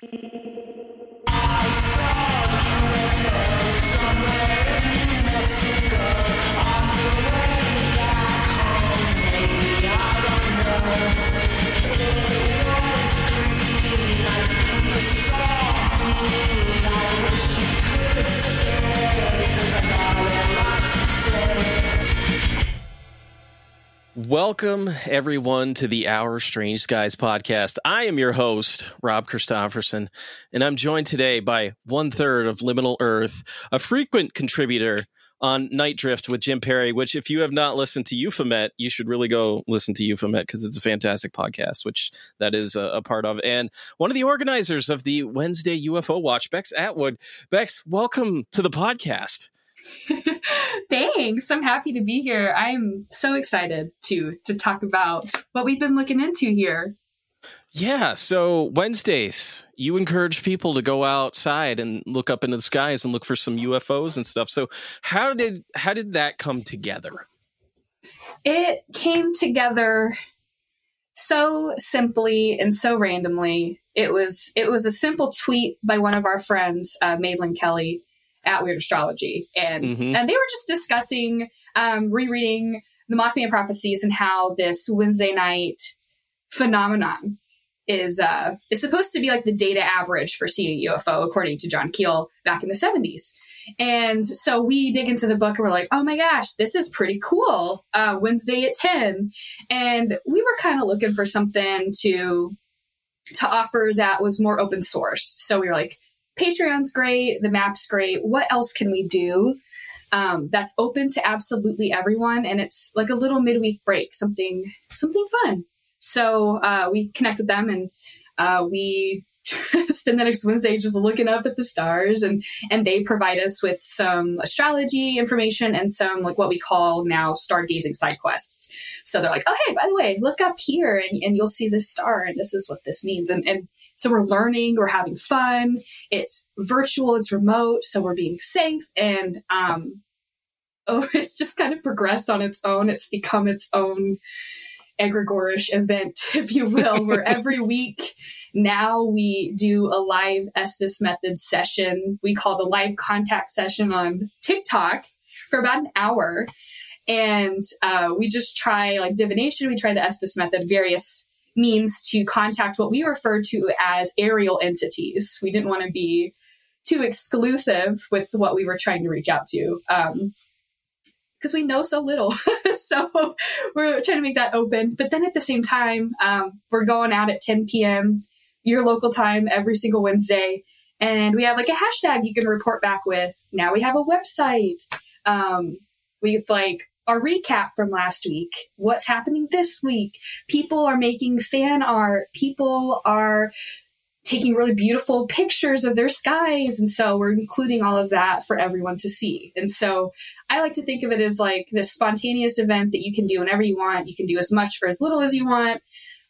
Thank you. Welcome, everyone, to the Our Strange Skies podcast. I am your host, Rob Christofferson, and I'm joined today by one third of Liminal Earth, a frequent contributor on NiteDrift with Jim Perry, which, if you have not listened to Euphomet, you should really go listen to Euphomet because it's a fantastic podcast, which that is a, a, part of. And one of the organizers of the Wednesday UFO Watch, Bex Atwood. Bex, welcome to the podcast. Thanks. I'm happy to be here. I'm so excited to to talk about what we've been looking into here. Yeah, so Wednesdays, you encourage people to go outside and look up into the skies and look for some UFOs and stuff. So how did how did that come together? It came together so simply and so randomly. It was it was a simple tweet by one of our friends, uh, Madeline Kelly, at Weird Astrology, and mm-hmm. and they were just discussing um, rereading the Mothman prophecies and how this Wednesday night phenomenon is uh, is supposed to be like the data average for seeing a UFO, according to John Keel back in the seventies. And so we dig into the book and we're like, oh my gosh, this is pretty cool. Uh, Wednesday at 10. And we were kind of looking for something to to offer that was more open source. So we were like, Patreon's great, the map's great. What else can we do? Um, that's open to absolutely everyone, and it's like a little midweek break, something something fun. So uh, we connect with them, and uh, we spend the next Wednesday just looking up at the stars, and and they provide us with some astrology information and some like what we call now stargazing side quests. So they're like, oh hey, by the way, look up here, and, and you'll see this star, and this is what this means, and and so we're learning, we're having fun. It's virtual, it's remote, so we're being safe. And um, oh, it's just kind of progressed on its own. It's become its own egregorish event, if you will, where every week now we do a live Estes method session. We call the live contact session on TikTok for about an hour. And uh, we just try like divination, we try the Estes method, various means to contact what we refer to as aerial entities. We didn't want to be too exclusive with what we were trying to reach out to. Um, because we know so little. so we're trying to make that open. But then at the same time, um, we're going out at 10 p.m. your local time every single Wednesday. And we have like a hashtag you can report back with. Now we have a website. Um, we've like our recap from last week, what's happening this week. People are making fan art. People are taking really beautiful pictures of their skies. And so we're including all of that for everyone to see. And so I like to think of it as like this spontaneous event that you can do whenever you want. You can do as much or as little as you want.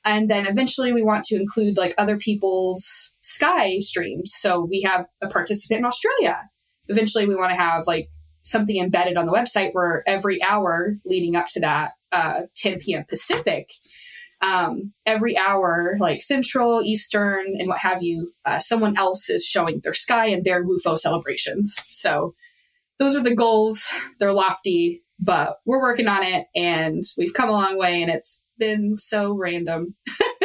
And then eventually we want to include like other people's sky streams. So we have a participant in Australia. Eventually we want to have like something embedded on the website where every hour leading up to that, uh, 10 p.m. Pacific, um, every hour, like Central, Eastern, and what have you, uh, someone else is showing their sky and their WUFO celebrations. So those are the goals. They're lofty, but we're working on it and we've come a long way and it's been so random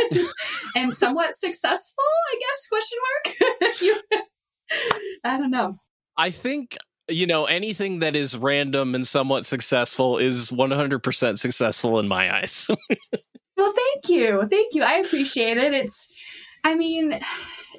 and somewhat successful, I guess, question mark. I don't know. I think you know, anything that is random and somewhat successful is 100% successful in my eyes. well, thank you. Thank you. I appreciate it. It's, I mean,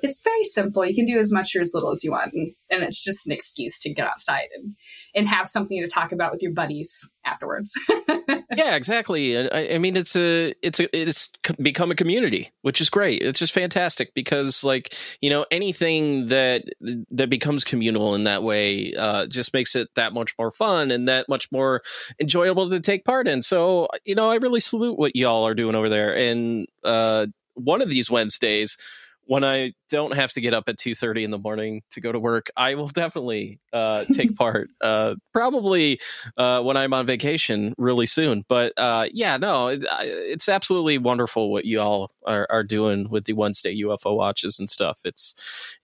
it's very simple. You can do as much or as little as you want. And, and it's just an excuse to get outside and, and have something to talk about with your buddies afterwards. yeah, exactly. I, I, mean, it's a it's a it's become a community, which is great. It's just fantastic because, like, you know, anything that that becomes communal in that way uh, just makes it that much more fun and that much more enjoyable to take part in. So, you know, I really salute what y'all are doing over there. And uh, one of these Wednesdays when I don't have to get up at two thirty in the morning to go to work, I will definitely uh, take part. Uh, probably uh, when I'm on vacation really soon. But uh, yeah, no, it, it's absolutely wonderful what you all are, are doing with the Wednesday UFO watches and stuff. It's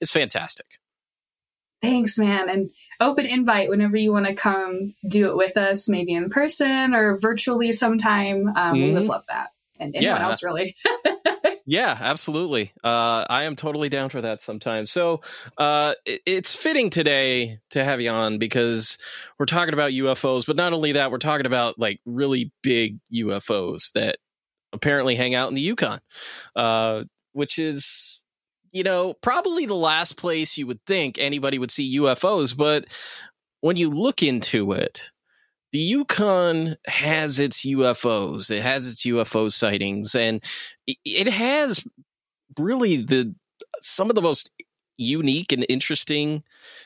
it's fantastic. Thanks, man, and open invite whenever you want to come do it with us, maybe in person or virtually sometime. Um, mm-hmm. We would love that, and anyone yeah. else really. Yeah, absolutely. Uh, I am totally down for that sometimes. So uh, it, it's fitting today to have you on because we're talking about UFOs, but not only that, we're talking about like really big UFOs that apparently hang out in the Yukon, uh, which is, you know, probably the last place you would think anybody would see UFOs. But when you look into it, the Yukon has its UFOs. It has its UFO sightings, and it has really the some of the most unique and interesting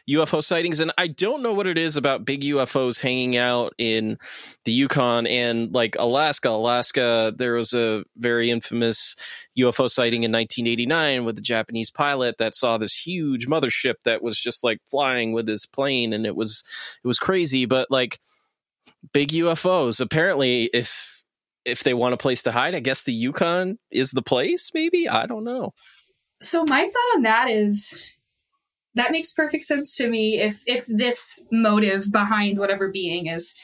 UFO sightings. And I don't know what it is about big UFOs hanging out in the Yukon and like Alaska. Alaska, there was a very infamous UFO sighting in 1989 with a Japanese pilot that saw this huge mothership that was just like flying with his plane, and it was it was crazy. But like big UFOs. Apparently, if if they want a place to hide, I guess the Yukon is the place. Maybe I don't know. So my thought on that is that makes perfect sense to me. If if this motive behind whatever being is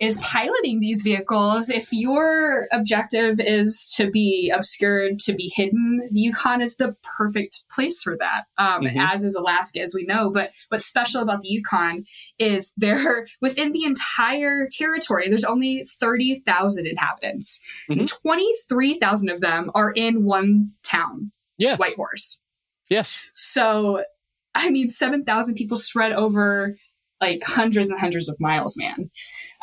is piloting these vehicles. If your objective is to be obscured, to be hidden, the Yukon is the perfect place for that. Um, mm-hmm. As is Alaska, as we know. But what's special about the Yukon is there within the entire territory. There's only thirty thousand inhabitants. Mm-hmm. Twenty three thousand of them are in one town. Yeah, Whitehorse. Yes. So, I mean, seven thousand people spread over like hundreds and hundreds of miles, man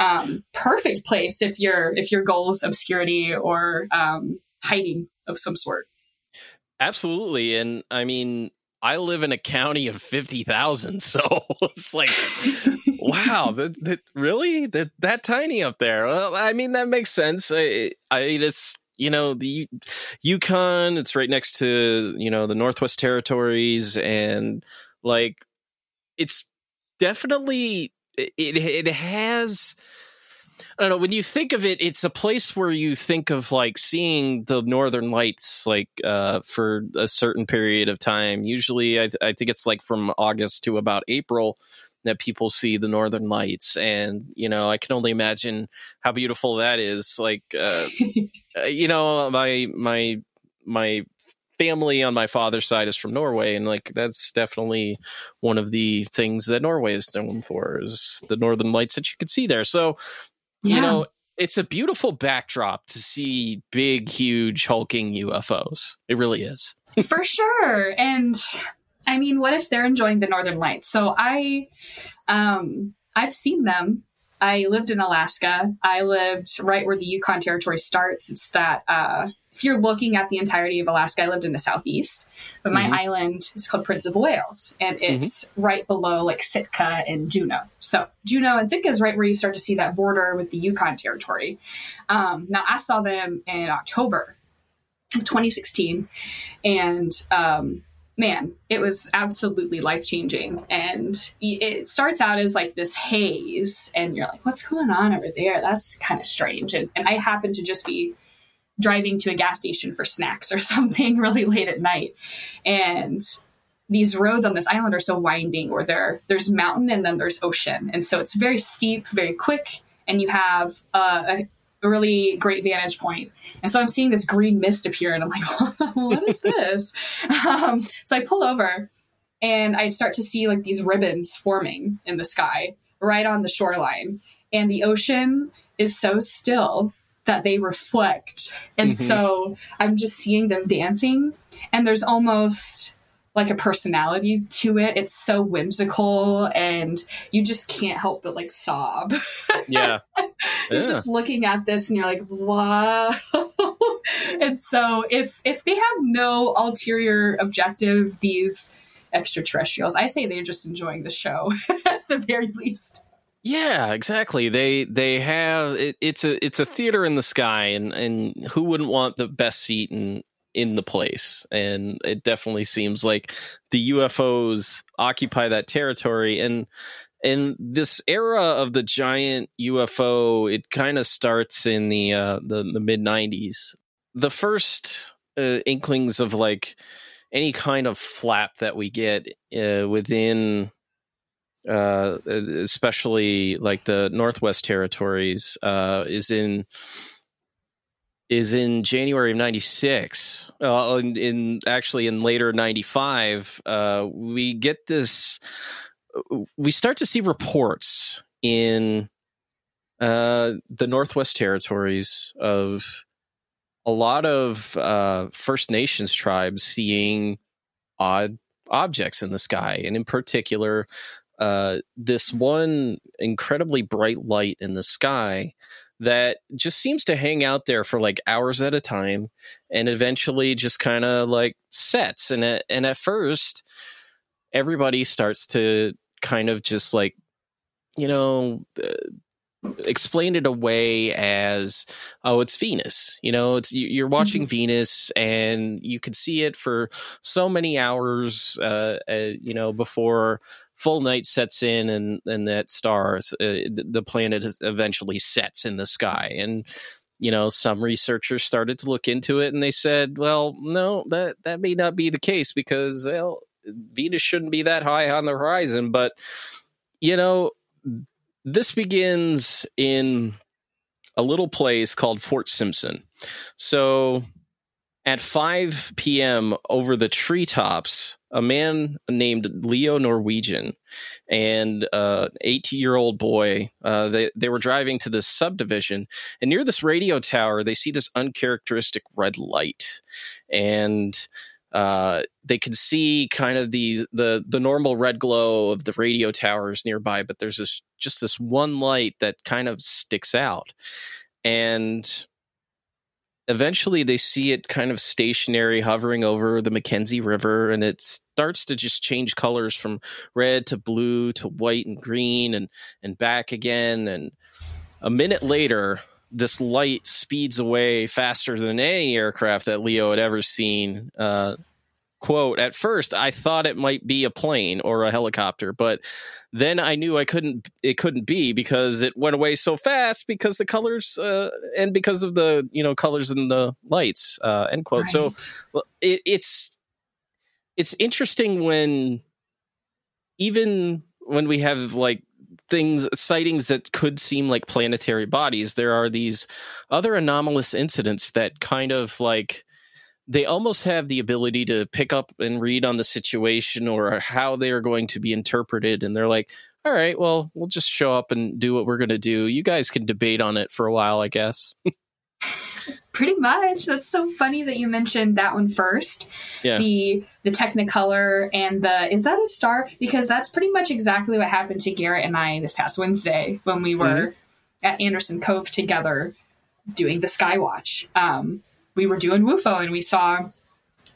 um, perfect place if your if your goal is obscurity or um, hiding of some sort. Absolutely, and I mean, I live in a county of fifty thousand, so it's like, wow, that, that really that that tiny up there. Well, I mean, that makes sense. I, I just you know the Yukon. It's right next to you know the Northwest Territories, and like it's definitely it it has I don't know. When you think of it, it's a place where you think of like seeing the northern lights, like uh, for a certain period of time. Usually, I, I, think it's like from August to about April that people see the northern lights, and you know, I can only imagine how beautiful that is. Like, uh, uh you know, my my my family on my father's side is from Norway, and like that's definitely one of the things that Norway is known for is the northern lights that you could see there. So, yeah. you know, it's a beautiful backdrop to see big, huge, hulking UFOs. It really is. for sure. And I mean, what if they're enjoying the northern lights? So I um I've seen them I lived in Alaska. I lived right where the Yukon Territory starts. It's that uh, if you're looking at the entirety of Alaska, I lived in the southeast, but my mm-hmm. island is called Prince of Wales, and mm-hmm. it's mm-hmm. right below like Sitka and Juneau. So Juneau and Sitka is right where you start to see that border with the Yukon territory. Um, now I saw them in October of 2016, and um, man, it was absolutely life changing. And it starts out as like this haze, and you're like, what's going on over there? That's kind of strange. And, and I happen to just be driving to a gas station for snacks or something really late at night. And these roads on this island are so winding where there there's mountain and then there's ocean. And so it's very steep, very quick, and you have uh, a, a really great vantage point. And so I'm seeing this green mist appear and I'm like, what is this? um, so I pull over and I start to see like these ribbons forming in the sky right on the shoreline. And the ocean is so still that they reflect. And mm-hmm. so I'm just seeing them dancing, and there's almost like a personality to it. It's so whimsical, and you just can't help but like sob. Yeah. you're yeah. just looking at this and you're like, wow. and so if if they have no ulterior objective, these extraterrestrials, I say they're just enjoying the show at the very least. Yeah, exactly. They they have it, it's a it's a theater in the sky, and and who wouldn't want the best seat in in the place. And it definitely seems like the UFOs occupy that territory. And in this era of the giant UFO, it kind of starts in the uh, the, the mid '90s. The first uh, inklings of like any kind of flap that we get uh, within uh, especially like the Northwest Territories, uh, is in is in January of '96. Uh, in, in, actually in later '95, uh, we get this. We start to see reports in uh, the Northwest Territories of a lot of uh, First Nations tribes seeing odd objects in the sky, and in particular, uh, this one incredibly bright light in the sky that just seems to hang out there for like hours at a time and eventually just kind of like sets and at, and at first everybody starts to kind of just like you know uh, explain it away as oh it's venus you know it's you're watching mm-hmm. venus and you could see it for so many hours uh, uh, you know before full night sets in and and that stars uh, the planet eventually sets in the sky and you know some researchers started to look into it and they said well no that that may not be the case because well venus shouldn't be that high on the horizon but you know this begins in a little place called Fort Simpson. So at 5 p.m. over the treetops, a man named Leo Norwegian and uh, 18 year old boy, uh, they, they were driving to this subdivision. And near this radio tower, they see this uncharacteristic red light. And uh, they could see kind of the, the the normal red glow of the radio towers nearby, but there's this just this one light that kind of sticks out, and eventually they see it kind of stationary, hovering over the Mackenzie River, and it starts to just change colors from red to blue to white and green, and and back again, and a minute later this light speeds away faster than any aircraft that Leo had ever seen. Uh, quote, at first I thought it might be a plane or a helicopter, but then I knew I couldn't it couldn't be because it went away so fast because the colors uh, and because of the you know colors in the lights uh, end quote. Right. So it, it's it's interesting when even when we have like things sightings that could seem like planetary bodies there are these other anomalous incidents that kind of like they almost have the ability to pick up and read on the situation or how they are going to be interpreted. And they're like all right well we'll just show up and do what we're going to do. You guys can debate on it for a while i guess. Pretty much. That's so funny that you mentioned that one first. Yeah. the the technicolor and the is that a star? Because that's pretty much exactly what happened to garrett and i this past wednesday when we were mm-hmm. at anderson cove together doing the skywatch. Um, we were doing WUFO and we saw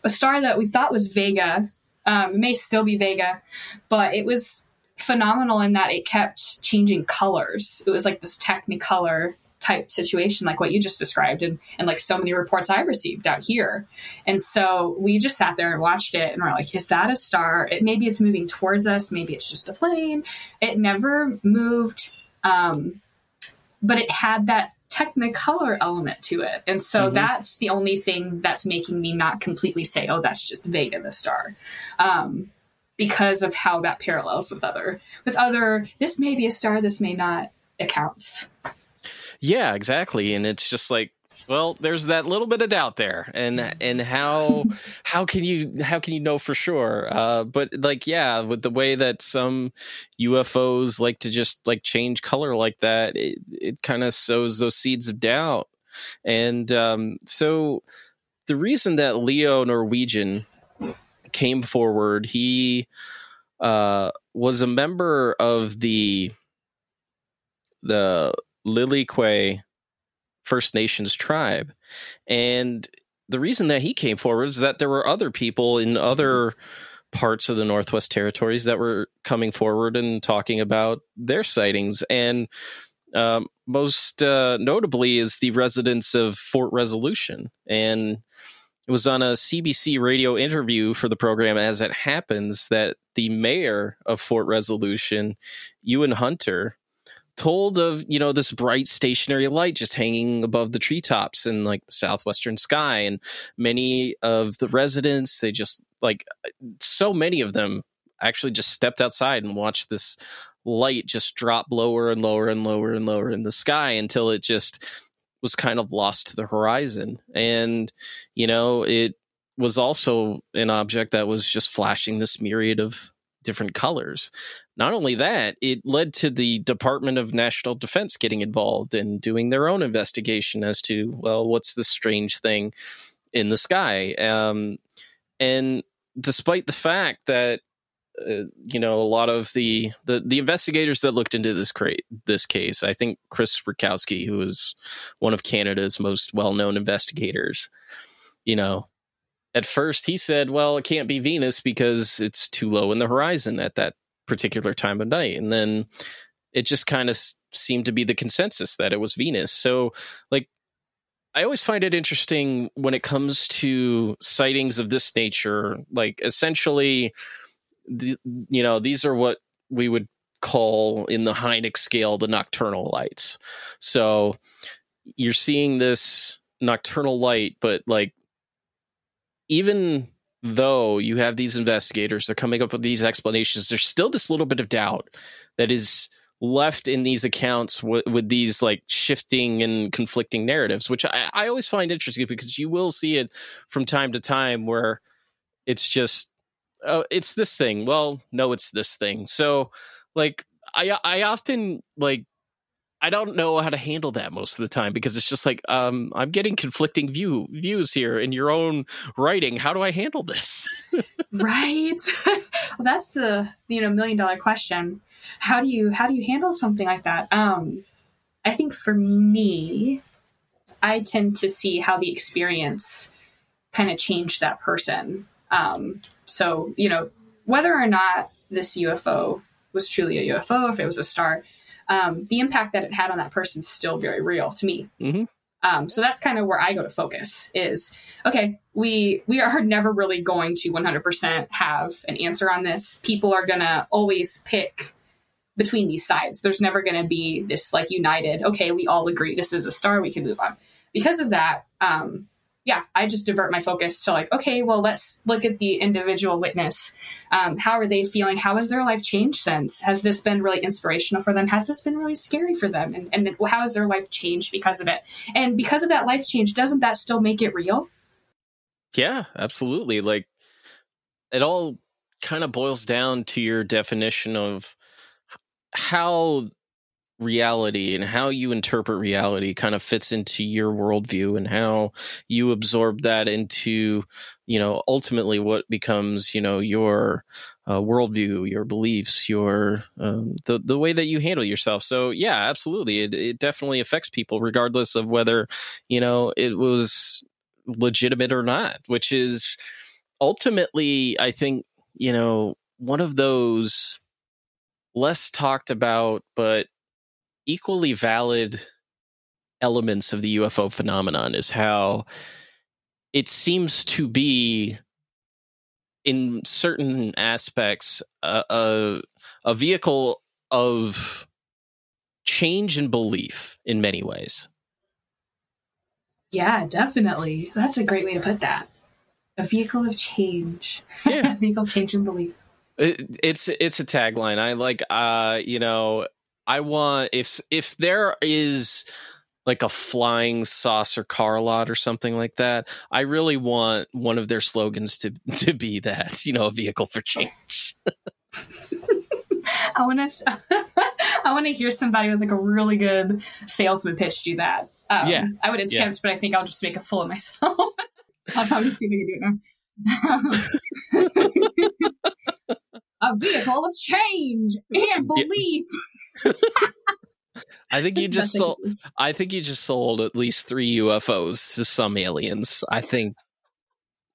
a star that we thought was Vega. Um, it may still be Vega, but it was phenomenal in that it kept changing colors. It was like this technicolor type situation, like what you just described, and, and like so many reports I received out here. And so we just sat there and watched it and we're like, is that a star? It, maybe it's moving towards us, maybe it's just a plane. It never moved. Um, but it had that technicolor element to it. And so mm-hmm. that's the only thing that's making me not completely say, oh, that's just Vega the star. Um, because of how that parallels with other with other this may be a star, this may not accounts. Yeah, exactly. And it's just like well, there's that little bit of doubt there, and and how how can you how can you know for sure? Uh, but like, yeah, with the way that some UFOs like to just like change color like that, it it kind of sows those seeds of doubt. And um, so, the reason that Leo Norwegian came forward, he uh, was a member of the the Lillikwe First Nations tribe. And the reason that he came forward is that there were other people in other parts of the Northwest Territories that were coming forward and talking about their sightings. And um, most uh, notably is the residents of Fort Resolution. And it was on a CBC radio interview for the program, as it happens, that the mayor of Fort Resolution, Ewan Hunter, told of you know this bright stationary light just hanging above the treetops in like the southwestern sky and many of the residents they just like so many of them actually just stepped outside and watched this light just drop lower and lower and lower and lower in the sky until it just was kind of lost to the horizon. And, you know, it was also an object that was just flashing this myriad of different colors. Not only that, it led to the Department of National Defense getting involved and doing their own investigation as to, well, what's this strange thing in the sky? Um, and despite the fact that uh, you know a lot of the, the the investigators that looked into this crate this case i think chris rutkowski who is one of canada's most well-known investigators you know at first he said well it can't be venus because it's too low in the horizon at that particular time of night and then it just kind of seemed to be the consensus that it was venus so like I always find it interesting when it comes to sightings of this nature. Like, essentially, the, you know, these are what we would call in the Hynek scale the nocturnal lights. So you're seeing this nocturnal light, but like even though you have these investigators, they're coming up with these explanations, there's still this little bit of doubt that is left in these accounts w- with these like shifting and conflicting narratives, which I, I always find interesting because you will see it from time to time where it's just oh, it's this thing. Well, no, it's this thing. So, like, I I often like I don't know how to handle that most of the time because it's just like um, I'm getting conflicting view views here in your own writing. How do I handle this? right. well, that's the you know million dollar question. How do you how do you handle something like that? Um, I think for me, I tend to see how the experience kind of changed that person. Um, so, you know, whether or not this UFO was truly a UFO, if it was a star, um, the impact that it had on that person is still very real to me. Mm-hmm. Um, so that's kind of where I go to focus is okay. We we are never really going to 100% have an answer on this. People are gonna always pick between these sides. There's never going to be this like united. Okay, we all agree this is a star. We can move on. Because of that, um, yeah, I just divert my focus to like, okay, well, let's look at the individual witness. Um, how are they feeling? How has their life changed since? Has this been really inspirational for them? Has this been really scary for them? And, and how has their life changed because of it? And because of that life change, doesn't that still make it real? Yeah, absolutely. Like it all kind of boils down to your definition of how reality and how you interpret reality kind of fits into your worldview and how you absorb that into you know ultimately what becomes you know your uh, worldview your beliefs your um, the, the way that you handle yourself. So yeah absolutely. It, it definitely affects people regardless of whether you know it was legitimate or not which is ultimately i think you know one of those less talked about but equally valid elements of the UFO phenomenon is how it seems to be in certain aspects a, a, a vehicle of change and belief in many ways. Yeah, definitely. That's a great way to put that. A vehicle of change. Yeah. a vehicle of change and belief. It, it's it's a tagline. I like uh you know I want if if there is like a flying saucer car lot or something like that. I really want one of their slogans to to be that, you know, a vehicle for change. I want to I want to hear somebody with like a really good salesman pitch do that. Um, yeah, I would attempt, yeah. but I think I'll just make a fool of myself. I'll probably see if I can do it now. a vehicle of change and belief. I think you just sold. I think you just sold at least three UFOs to some aliens. I think.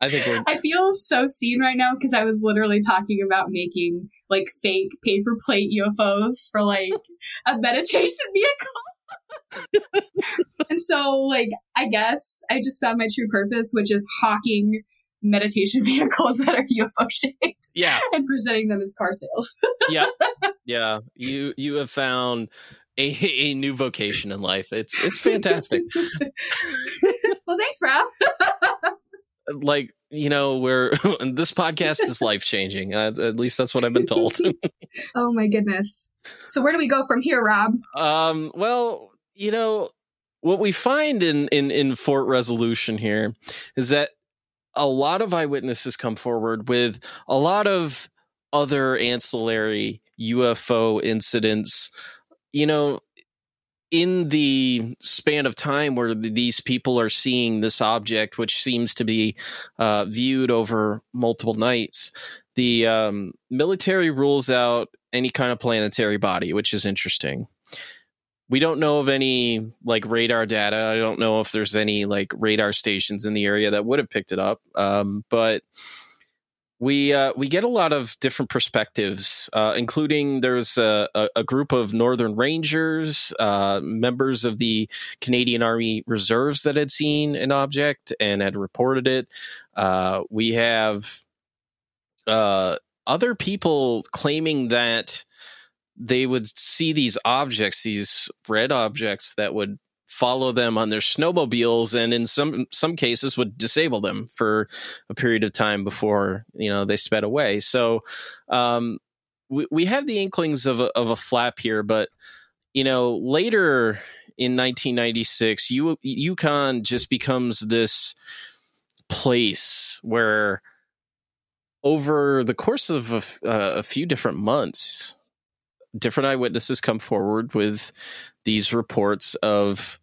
I think. We're... I feel so seen right now because I was literally talking about making like fake paper plate UFOs for like a meditation vehicle. and so, like, I guess I just found my true purpose, which is hawking meditation vehicles that are UFO shaped. Yeah. And presenting them as car sales. yeah. Yeah. You you have found a, a new vocation in life. It's it's fantastic. well, thanks, Rob. like you know, where this podcast is life changing. Uh, at least that's what I've been told. oh my goodness! So where do we go from here, Rob? Um. Well, you know, what we find in in in Fort Resolution here is that a lot of eyewitnesses come forward with a lot of other ancillary UFO incidents. You know, in the span of time where these people are seeing this object, which seems to be uh, viewed over multiple nights, the um, military rules out any kind of planetary body, which is interesting. We don't know of any like radar data. I don't know if there's any like radar stations in the area that would have picked it up. Um, but we uh, we get a lot of different perspectives, uh, including there's a, a, group of Northern Rangers, uh, members of the Canadian Army Reserves that had seen an object and had reported it. Uh, we have uh, other people claiming that they would see these objects, these red objects that would follow them on their snowmobiles and in some some cases would disable them for a period of time before you know they sped away. So um, we, we have the inklings of a, of a flap here but you know later in 1996 U, yukon just becomes this place where over the course of a, uh, a few different months different eyewitnesses come forward with these reports of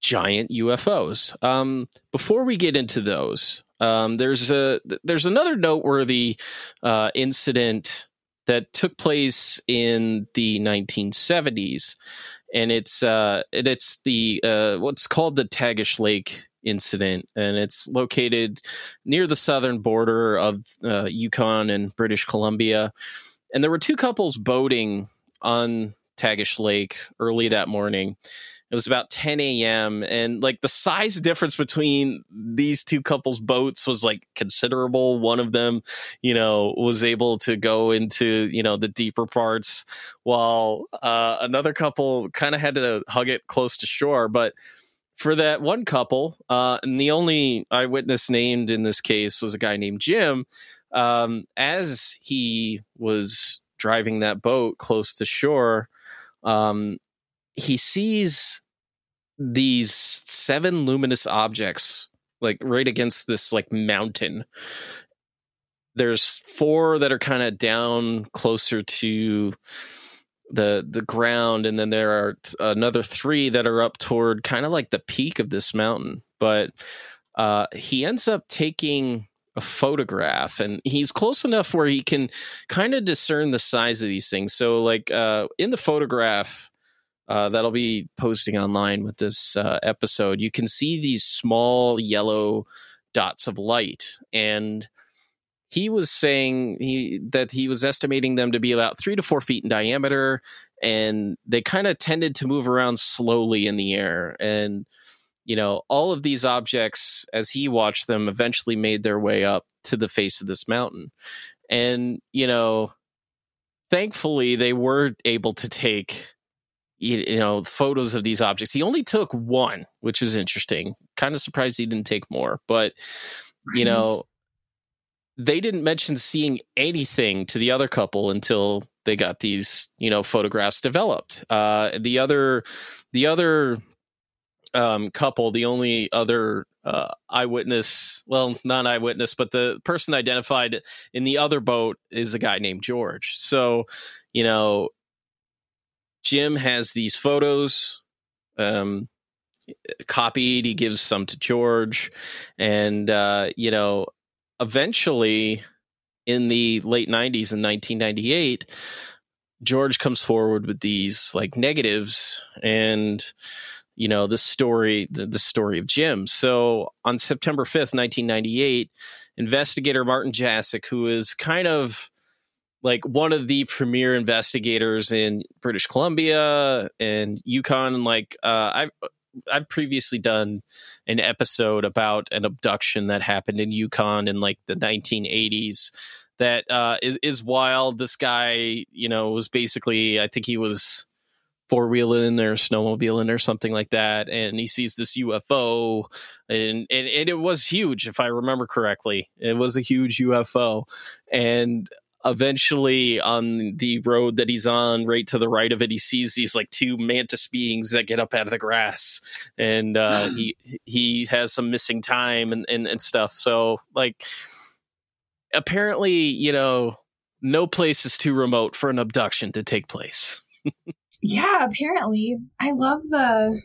giant UFOs. Um, before we get into those, um, there's a there's another noteworthy uh, incident that took place in the 1970s, and it's uh, it's the uh, what's called the Tagish Lake incident, and it's located near the southern border of uh, Yukon and British Columbia. And there were two couples boating on Tagish Lake early that morning. It was about 10 a.m. and like the size difference between these two couples' boats was like considerable. One of them, you know, was able to go into you know the deeper parts, while uh, another couple kind of had to hug it close to shore. But for that one couple, uh, and the only eyewitness named in this case was a guy named Jim. Um, as he was driving that boat close to shore, um, he sees these seven luminous objects like right against this like mountain. There's four that are kind of down closer to the the ground and then there are another three that are up toward kind of like the peak of this mountain. But uh, he ends up taking a photograph and he's close enough where he can kind of discern the size of these things. So like uh, in the photograph uh, that'll be posting online with this uh, episode you can see these small yellow dots of light and he was saying he that he was estimating them to be about three to four feet in diameter and they kind of tended to move around slowly in the air and you know, all of these objects, as he watched them, eventually made their way up to the face of this mountain. And, you know, thankfully they were able to take, you know, photos of these objects. He only took one, which is interesting. Kind of surprised he didn't take more. But, you know, they didn't mention seeing anything to the other couple until they got these, you know, photographs developed. Uh, the other, the other um, couple, the only other uh, eyewitness, well, not eyewitness, but the person identified in the other boat is a guy named George. So, you know, Jim has these photos um, copied. He gives some to George. And, uh, you know, eventually in the late 90s in 1998, George comes forward with these like negatives and you know the story the, the story of Jim. So on September 5th, 1998, investigator Martin Jasek, who is kind of like one of the premier investigators in British Columbia and Yukon. Like uh, I've I've previously done an episode about an abduction that happened in Yukon in like the 1980s. That uh, is, is wild. This guy, you know, was basically I think he was four wheeling or snowmobiling or something like that, and he sees this UFO, and, and and it was huge if I remember correctly. It was a huge UFO, and eventually on the road that he's on right to the right of it he sees these like two mantis beings that get up out of the grass and uh, he he has some missing time and, and and stuff so like apparently you know no place is too remote for an abduction to take place yeah apparently. I love the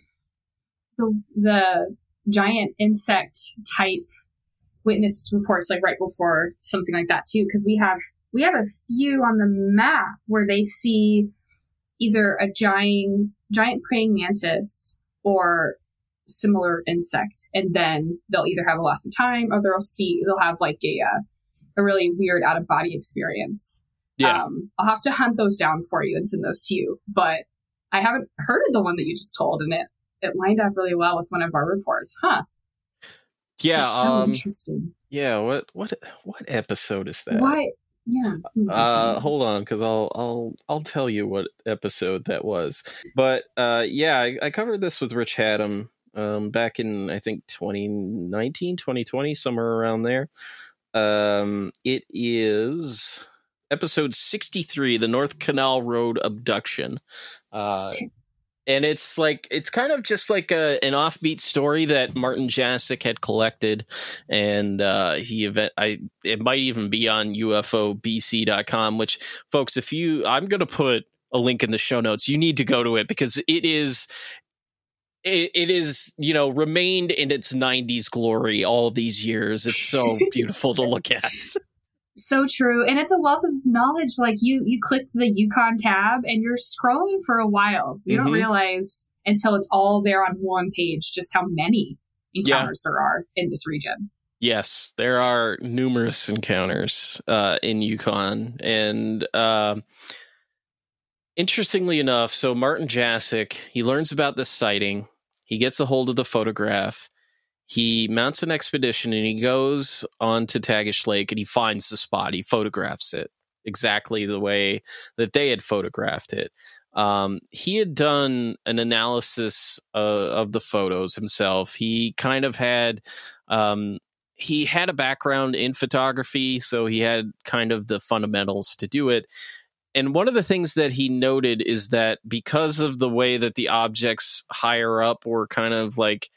the the giant insect type witness reports like right before something like that too because we have we have a few on the map where they see either a giant giant praying mantis or similar insect and then they'll either have a loss of time or they'll see they'll have like a uh, a really weird out of body experience yeah um, i'll have to hunt those down for you and send those to you but i haven't heard of the one that you just told and it it lined up really well with one of our reports huh yeah That's so um, interesting yeah what what what episode is that why yeah. Uh, hold on, because I'll I'll I'll tell you what episode that was. But uh, yeah, I, I covered this with Rich Haddam um, back in I think 2019, 2020, somewhere around there. Um, it is episode 63, the North Canol Road abduction. Uh, and it's like it's kind of just like a, an offbeat story that Martin Jasek had collected, and uh, he event. I it might even be on UFOBC.com. Which, folks, if you, I'm going to put a link in the show notes. You need to go to it because it is. It, it is, you know, remained in its 90s glory all these years. It's so beautiful to look at so true. And it's a wealth of knowledge. Like you you click the yukon tab and you're scrolling for a while. You mm-hmm. don't realize until it's all there on one page just how many encounters yeah. there are in this region. Yes there are numerous encounters uh, in yukon. And uh, interestingly enough so martin jasek he learns about this sighting. He gets a hold of the photograph he mounts an expedition and he goes on to Tagish Lake and he finds the spot. He photographs it exactly the way that they had photographed it. Um, he had done an analysis uh, of the photos himself. He kind of had um, he had a background in photography, so he had kind of the fundamentals to do it. And one of the things that he noted is that because of the way that the objects higher up were kind of like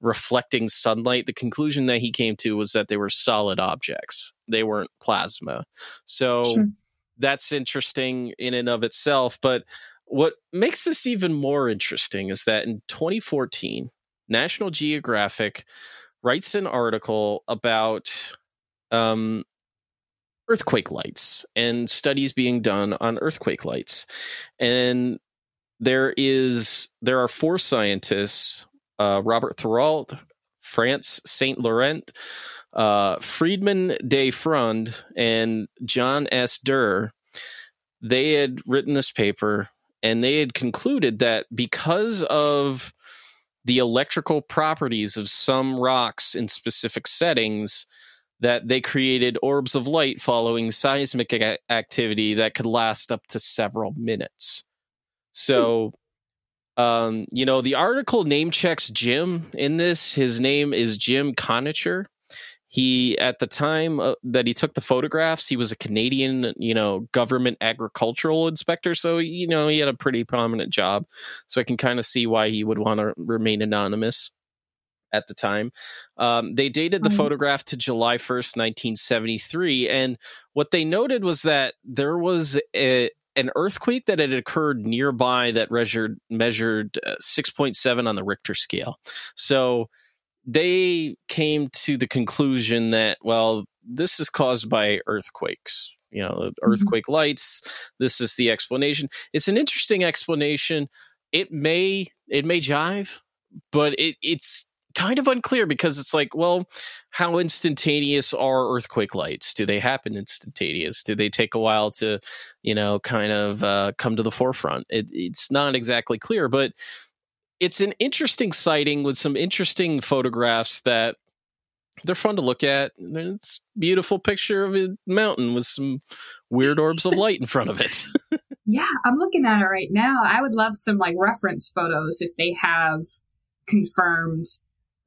reflecting sunlight, the conclusion that he came to was that they were solid objects. They weren't plasma. So sure. that's interesting in and of itself. But what makes this even more interesting is that in 2014, National Geographic writes an article about um, earthquake lights and studies being done on earthquake lights. And there is there are four scientists uh, Robert Thorold, France Saint Laurent, uh, Friedemann T. Freund, and John S. Derr. They had written this paper and they had concluded that because of the electrical properties of some rocks in specific settings, that they created orbs of light following seismic activity that could last up to several minutes. So um, you know, the article name checks Jim in this. His name is Jim Conacher. He, at the time uh, that he took the photographs, he was a Canadian, you know, government agricultural inspector. So, you know, he had a pretty prominent job. So I can kind of see why he would want to remain anonymous at the time. Um, they dated the photograph to July 1st, 1973. And what they noted was that there was a, an earthquake that had occurred nearby that measured measured uh, 6.7 on the Richter scale. So they came to the conclusion that well this is caused by earthquakes you know mm-hmm. earthquake mm-hmm. lights this is the explanation it's an interesting explanation it may it may jive but it, it's kind of unclear because it's like, well, how instantaneous are earthquake lights? Do they happen instantaneous? Do they take a while to, you know, kind of uh, come to the forefront? It, it's not exactly clear, but it's an interesting sighting with some interesting photographs that they're fun to look at. It's beautiful picture of a mountain with some weird orbs of light in front of it. yeah, I'm looking at it right now. I would love some like reference photos if they have confirmed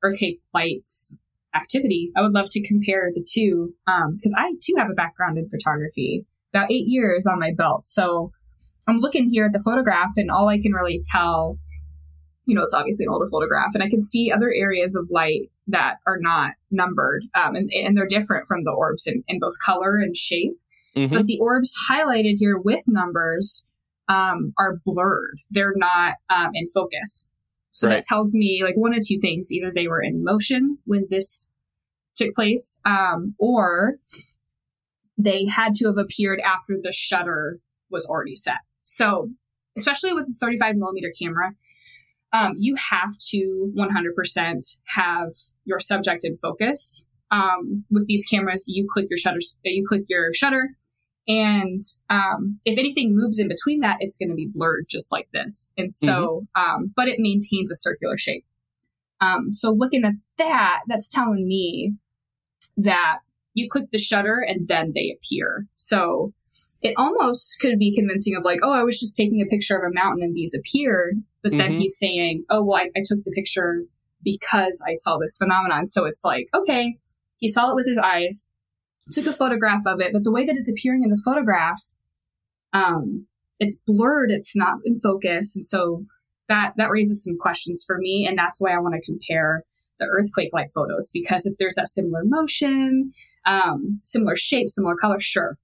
earthquake lights activity. I would love to compare the two because um, I too have a background in photography, about eight years on my belt. So I'm looking here at the photograph, and all I can really tell, you know, it's obviously an older photograph, and I can see other areas of light that are not numbered, um, and, and they're different from the orbs in, in both color and shape. Mm-hmm. But the orbs highlighted here with numbers um, are blurred; they're not um, in focus. So right. that tells me like one of two things: either they were in motion when this took place, um, or they had to have appeared after the shutter was already set. So, especially with a 35 millimeter camera, um, you have to 100% have your subject in focus. Um, with these cameras, you click your shutter, you click your shutter, and um, if anything moves in between that, it's going to be blurred just like this. And so, mm-hmm. um, but it maintains a circular shape. Um, so looking at that, that's telling me that you click the shutter and then they appear. So it almost could be convincing of like, oh, I was just taking a picture of a mountain and these appeared. But mm-hmm. then he's saying, oh, well, I, I took the picture because I saw this phenomenon. So it's like, okay, he saw it with his eyes took a photograph of it, but the way that it's appearing in the photograph, um, it's blurred, it's not in focus. And so that, that raises some questions for me. And that's why I want to compare the earthquake like photos because if there's that similar motion, um, similar shape, similar color, sure.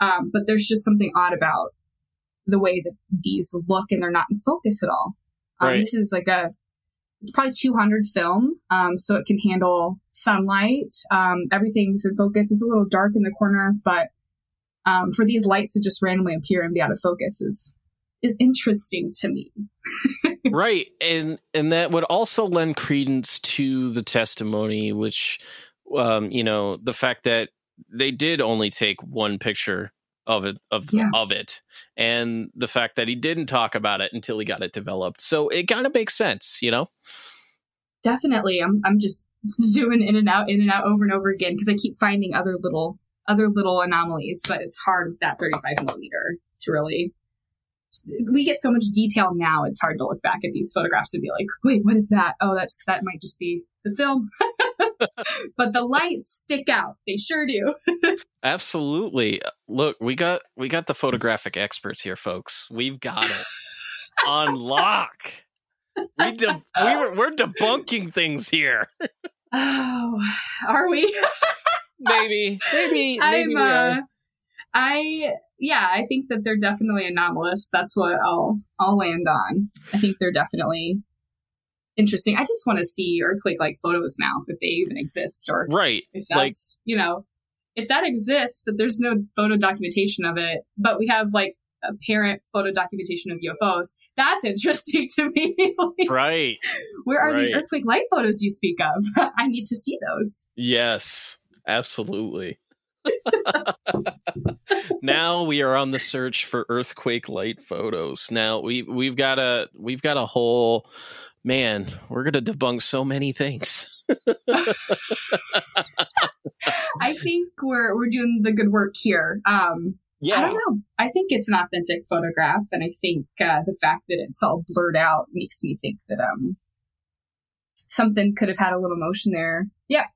Um, but there's just something odd about the way that these look and they're not in focus at all. Um, right. This is like a probably 200 film, um, so it can handle sunlight. Um, everything's in focus. It's a little dark in the corner, but um, for these lights to just randomly appear and be out of focus is is interesting to me. right, and and that would also lend credence to the testimony, which um, you know the fact that they did only take one picture of it of yeah. of it and the fact that he didn't talk about it until he got it developed. So it kind of makes sense you know? Definitely. I'm i'm just zooming in and out in and out over and over again because i keep finding other little other little anomalies but it's hard with that 35 millimeter to really we get so much detail now it's hard to look back at these photographs and be like wait what is that? Oh that's that might just be the film but the lights stick out. They sure do. Absolutely. Look, we got we got the photographic experts here, folks. We've got it on lock. We de- we were, we're debunking things here. oh, are we? maybe, maybe, maybe. I'm, uh, I yeah, I think that they're definitely anomalous. That's what I'll I'll land on. I think they're definitely interesting. I just want to see earthquake like photos now if they even exist or right. If that's like, you know, if that exists, but there's no photo documentation of it, but we have like apparent photo documentation of UFOs. That's interesting to me. like, right. Where are right. these earthquake light photos you speak of? I need to see those. Yes, absolutely. now we are on the search for earthquake light photos. Now we we've got a we've got a whole man, we're going to debunk so many things. I think we're we're doing the good work here. Um, yeah, I don't know. I think it's an authentic photograph, and I think uh, the fact that it's all blurred out makes me think that um, something could have had a little motion there. Yeah,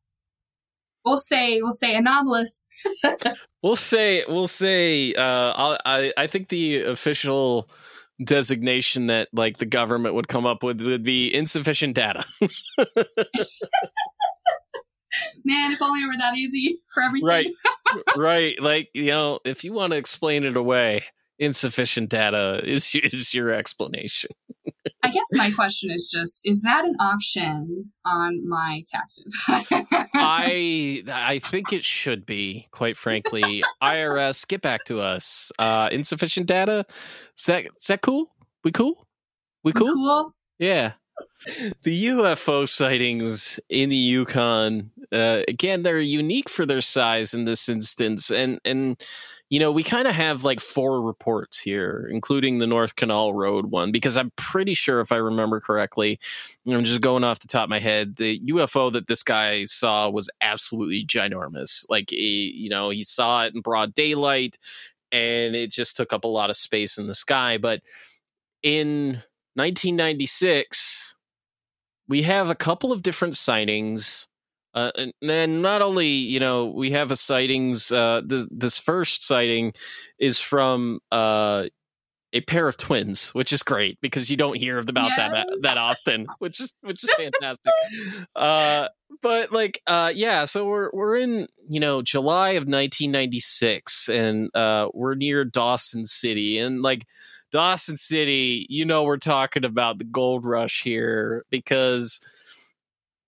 we'll say we'll say anomalous. we'll say we'll say. Uh, I I think the official designation that like the government would come up with would be insufficient data. Man, if only it were that easy for everything. Right. right. Like, you know, if you want to explain it away, insufficient data is is your explanation. I guess my question is just is that an option on my taxes? I I think it should be, quite frankly. IRS, get back to us. Uh insufficient data? Is that is that cool? We cool? We cool? We cool? Yeah. the UFO sightings in the Yukon, uh, again, they're unique for their size in this instance, and and you know we kind of have like four reports here, including the North Canol Road one, because I'm pretty sure if I remember correctly, I'm just going off the top of my head, the UFO that this guy saw was absolutely ginormous. Like he, you know, he saw it in broad daylight, and it just took up a lot of space in the sky, but in 1996 we have a couple of different sightings. Uh, and then not only you know we have a sightings. Uh, this, this first sighting is from uh, a pair of twins, which is great because you don't hear about yes. that that often, which is which is fantastic. uh, but like, uh, yeah, so we're we're in you know July of 1996, and uh, we're near Dawson City, and like Dawson City, you know, we're talking about the gold rush here because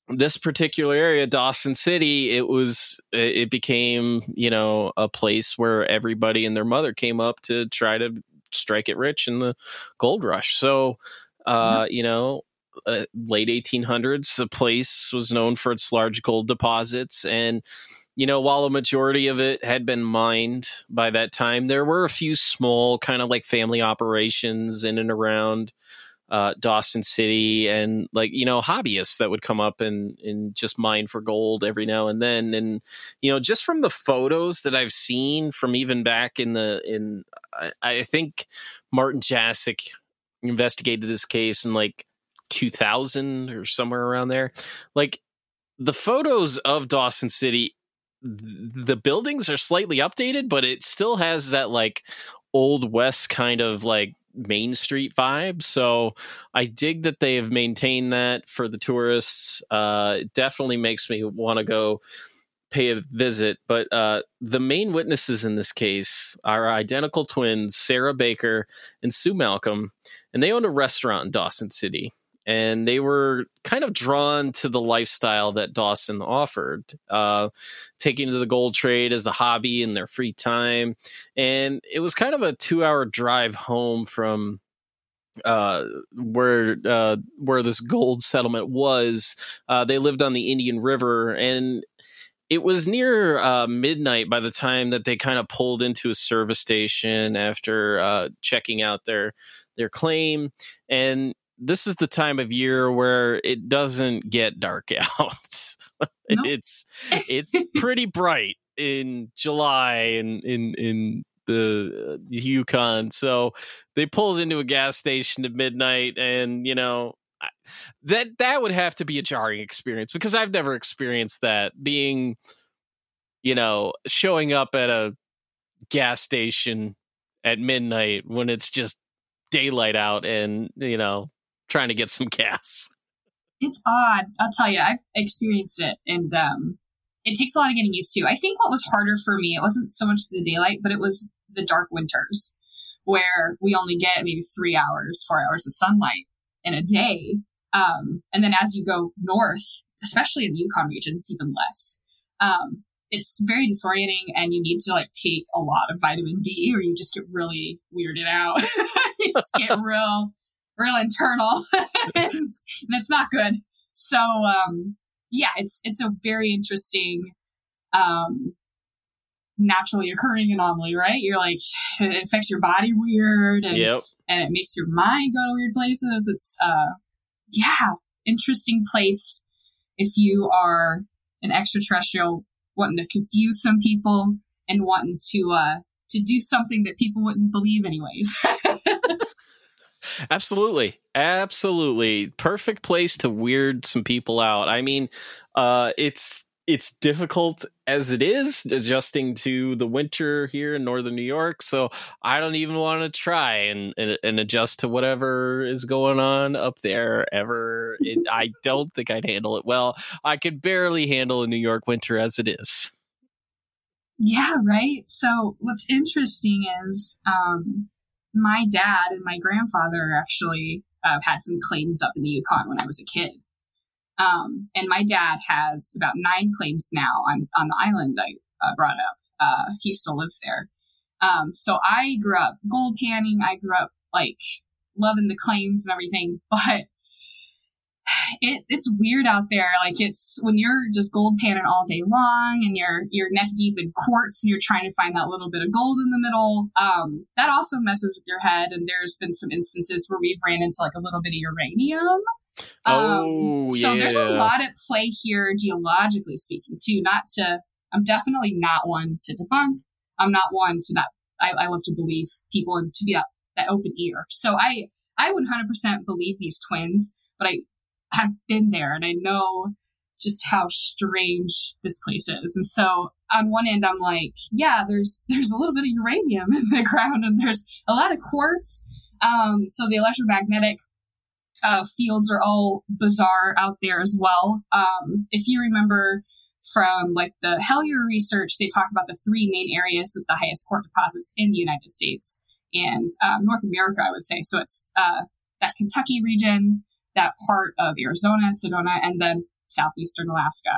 this particular area, Dawson City, it was, it became, you know, a place where everybody and their mother came up to try to strike it rich in the gold rush. So, uh, mm-hmm. you know, uh, late 1800s, the place was known for its large gold deposits and you know, while a majority of it had been mined by that time, there were a few small kind of like family operations in and around uh, Dawson City and like, you know, hobbyists that would come up and, and just mine for gold every now and then. And, you know, just from the photos that I've seen from even back in the, in, I, I think Martin Jasek investigated this case in like 2000 or somewhere around there. Like, the photos of Dawson City the buildings are slightly updated, but it still has that like old west kind of like main street vibe. So I dig that they have maintained that for the tourists. Uh, it definitely makes me want to go pay a visit. But uh, the main witnesses in this case are identical twins, Sarah Baker and Sue Malcolm, and they own a restaurant in Dawson City and they were kind of drawn to the lifestyle that Dawson offered, uh, taking to the gold trade as a hobby in their free time. And it was kind of a two hour drive home from uh, where uh, where this gold settlement was. Uh, they lived on the Indian River, and it was near uh, midnight by the time that they kind of pulled into a service station after uh, checking out their their claim. And this is the time of year where it doesn't get dark out. It's it's pretty bright in July and in in the Yukon. So they pulled into a gas station at midnight, and you know that that would have to be a jarring experience because I've never experienced that being, you know, showing up at a gas station at midnight when it's just daylight out and you know trying to get some gas. It's odd. I'll tell you, I've experienced it and um, it takes a lot of getting used to. I think what was harder for me, it wasn't so much the daylight, but it was the dark winters where we only get maybe three hours, four hours of sunlight in a day. Um, and then as you go north, especially in the Yukon region, it's even less. Um, it's very disorienting and you need to like take a lot of vitamin D or you just get really weirded out. you just get real real internal and, and it's not good. So um yeah, it's it's a very interesting um naturally occurring anomaly, right? You're like it affects your body weird and yep. and it makes your mind go to weird places. It's uh yeah, interesting place if you are an extraterrestrial wanting to confuse some people and wanting to uh to do something that people wouldn't believe anyways. Absolutely. Absolutely. Perfect place to weird some people out. I mean, uh it's it's difficult as it is adjusting to the winter here in northern New York. So I don't even want to try and, and, and adjust to whatever is going on up there ever. It, I don't think I'd handle it well. I could barely handle a New York winter as it is. Yeah, right. So what's interesting is um, my dad and my grandfather actually uh, had some claims up in the Yukon when I was a kid. Um, and my dad has about nine claims now on, on the island I uh, brought up. Uh, he still lives there. Um, so I grew up gold panning. I grew up like loving the claims and everything. But it, it's weird out there. Like it's when you're just gold panning all day long and you're you're neck deep in quartz and you're trying to find that little bit of gold in the middle. Um, that also messes with your head. And there's been some instances where we've ran into like a little bit of uranium. Oh, um, so yeah. there's a lot at play here, geologically speaking, too. Not to, I'm definitely not one to debunk. I'm not one to not. I, I love to believe people and to be that, that open ear. So I, I 100% believe these twins, but I have been there and I know just how strange this place is. And so on one end, I'm like, yeah, there's there's a little bit of uranium in the ground, and there's a lot of quartz. Um, so the electromagnetic uh, fields are all bizarre out there as well. Um, if you remember from like the Hellier research, they talk about the three main areas with the highest quartz deposits in the United States and um, North America, I would say. So it's uh, that Kentucky region, that part of Arizona, Sedona, and then southeastern Alaska.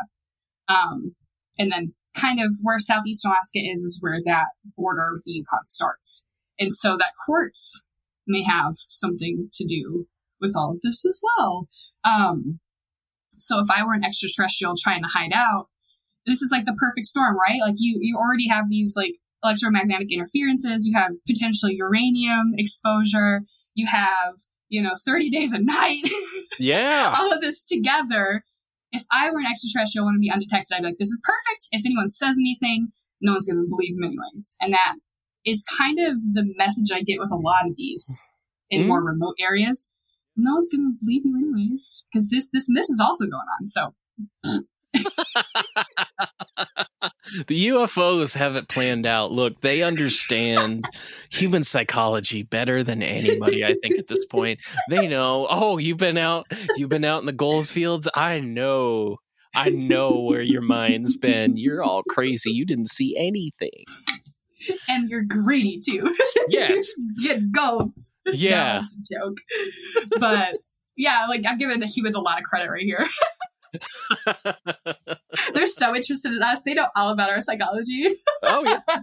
Um, and then kind of where southeastern Alaska is, is where that border with the Yukon starts. And so that quartz may have something to do with all of this as well. Um, so if I were an extraterrestrial trying to hide out, this is like the perfect storm, right? Like you, you already have these like electromagnetic interferences. You have potentially uranium exposure. You have, you know, 30 days a night. Yeah. all of this together. If I were an extraterrestrial, want to be undetected, I'd be like, this is perfect. If anyone says anything, no one's going to believe them anyways. And that is kind of the message I get with a lot of these in Mm. more remote areas. No one's going to believe you anyways because this, this, and this is also going on. So the UFOs have it planned out. Look, they understand human psychology better than anybody, I think, at this point. They know, oh, you've been out you've been out in the gold fields. I know. I know where your mind's been. You're all crazy. You didn't see anything. and you're greedy too. Yes. Get go. Yeah. No, joke. But yeah, like I'm giving the humans a lot of credit right here. They're so interested in us. They know all about our psychology. oh yeah.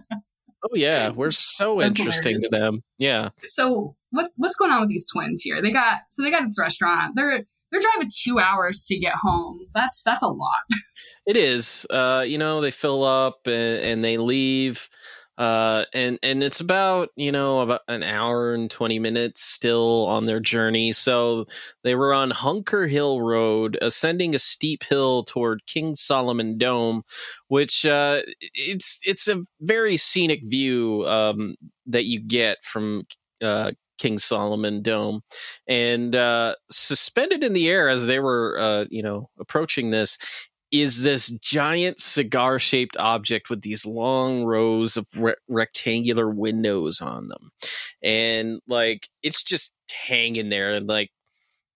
Oh yeah. We're so That's interesting to them. Yeah. So what what's going on with these twins here? They got so they got this restaurant. They're they're driving two hours to get home. That's that's a lot. It is. Uh, you know, they fill up and, and they leave. Uh, and and it's about you know about an hour and 20 minutes still on their journey. So they were on hunker hill road ascending a steep hill toward king solomon dome which uh, it's it's a very scenic view um, that you get from uh, king solomon dome. And uh, suspended in the air as they were uh, you know approaching this is this giant cigar shaped object with these long rows of re- rectangular windows on them. And like it's just hanging there. And like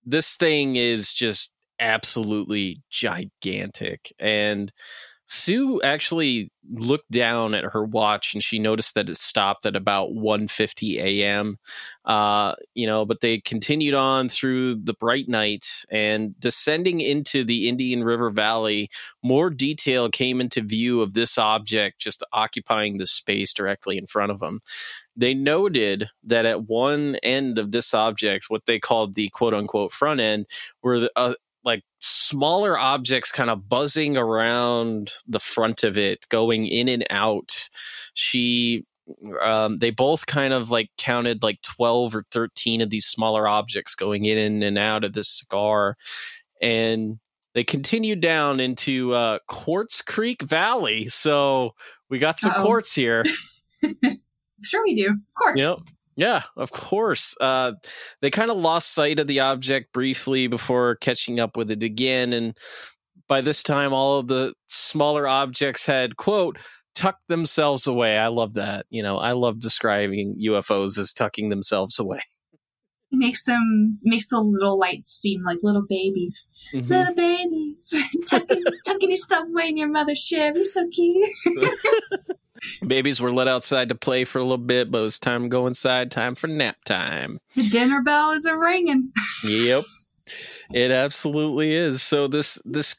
this thing is just absolutely gigantic. And Sue actually looked down at her watch and she noticed that it stopped at about 1:50 a.m. Uh, you know, but they continued on through the bright night and descending into the Indian River Valley, more detail came into view of this object just occupying the space directly in front of them. They noted that at one end of this object, what they called the quote unquote front end, were the, uh, like smaller objects kind of buzzing around the front of it, going in and out. She um, they both kind of like counted like 12 or 13 of these smaller objects going in and out of this cigar. And they continued down into uh, Quartz Creek Valley. So we got some Uh-oh. quartz here. Sure we do. Of course. Yep. Yeah, of course. Uh, they kind of lost sight of the object briefly before catching up with it again. And by this time, all of the smaller objects had, quote, tucked themselves away. I love that. You know, I love describing UFOs as tucking themselves away. It makes them makes the little lights seem like little babies. Mhm. Little babies. tucking, tucking yourself away in your mother's ship. You're so cute. Babies were let outside to play for a little bit, but it was time to go inside, time for nap time. The dinner bell is a ringing. Yep. It absolutely is. So this this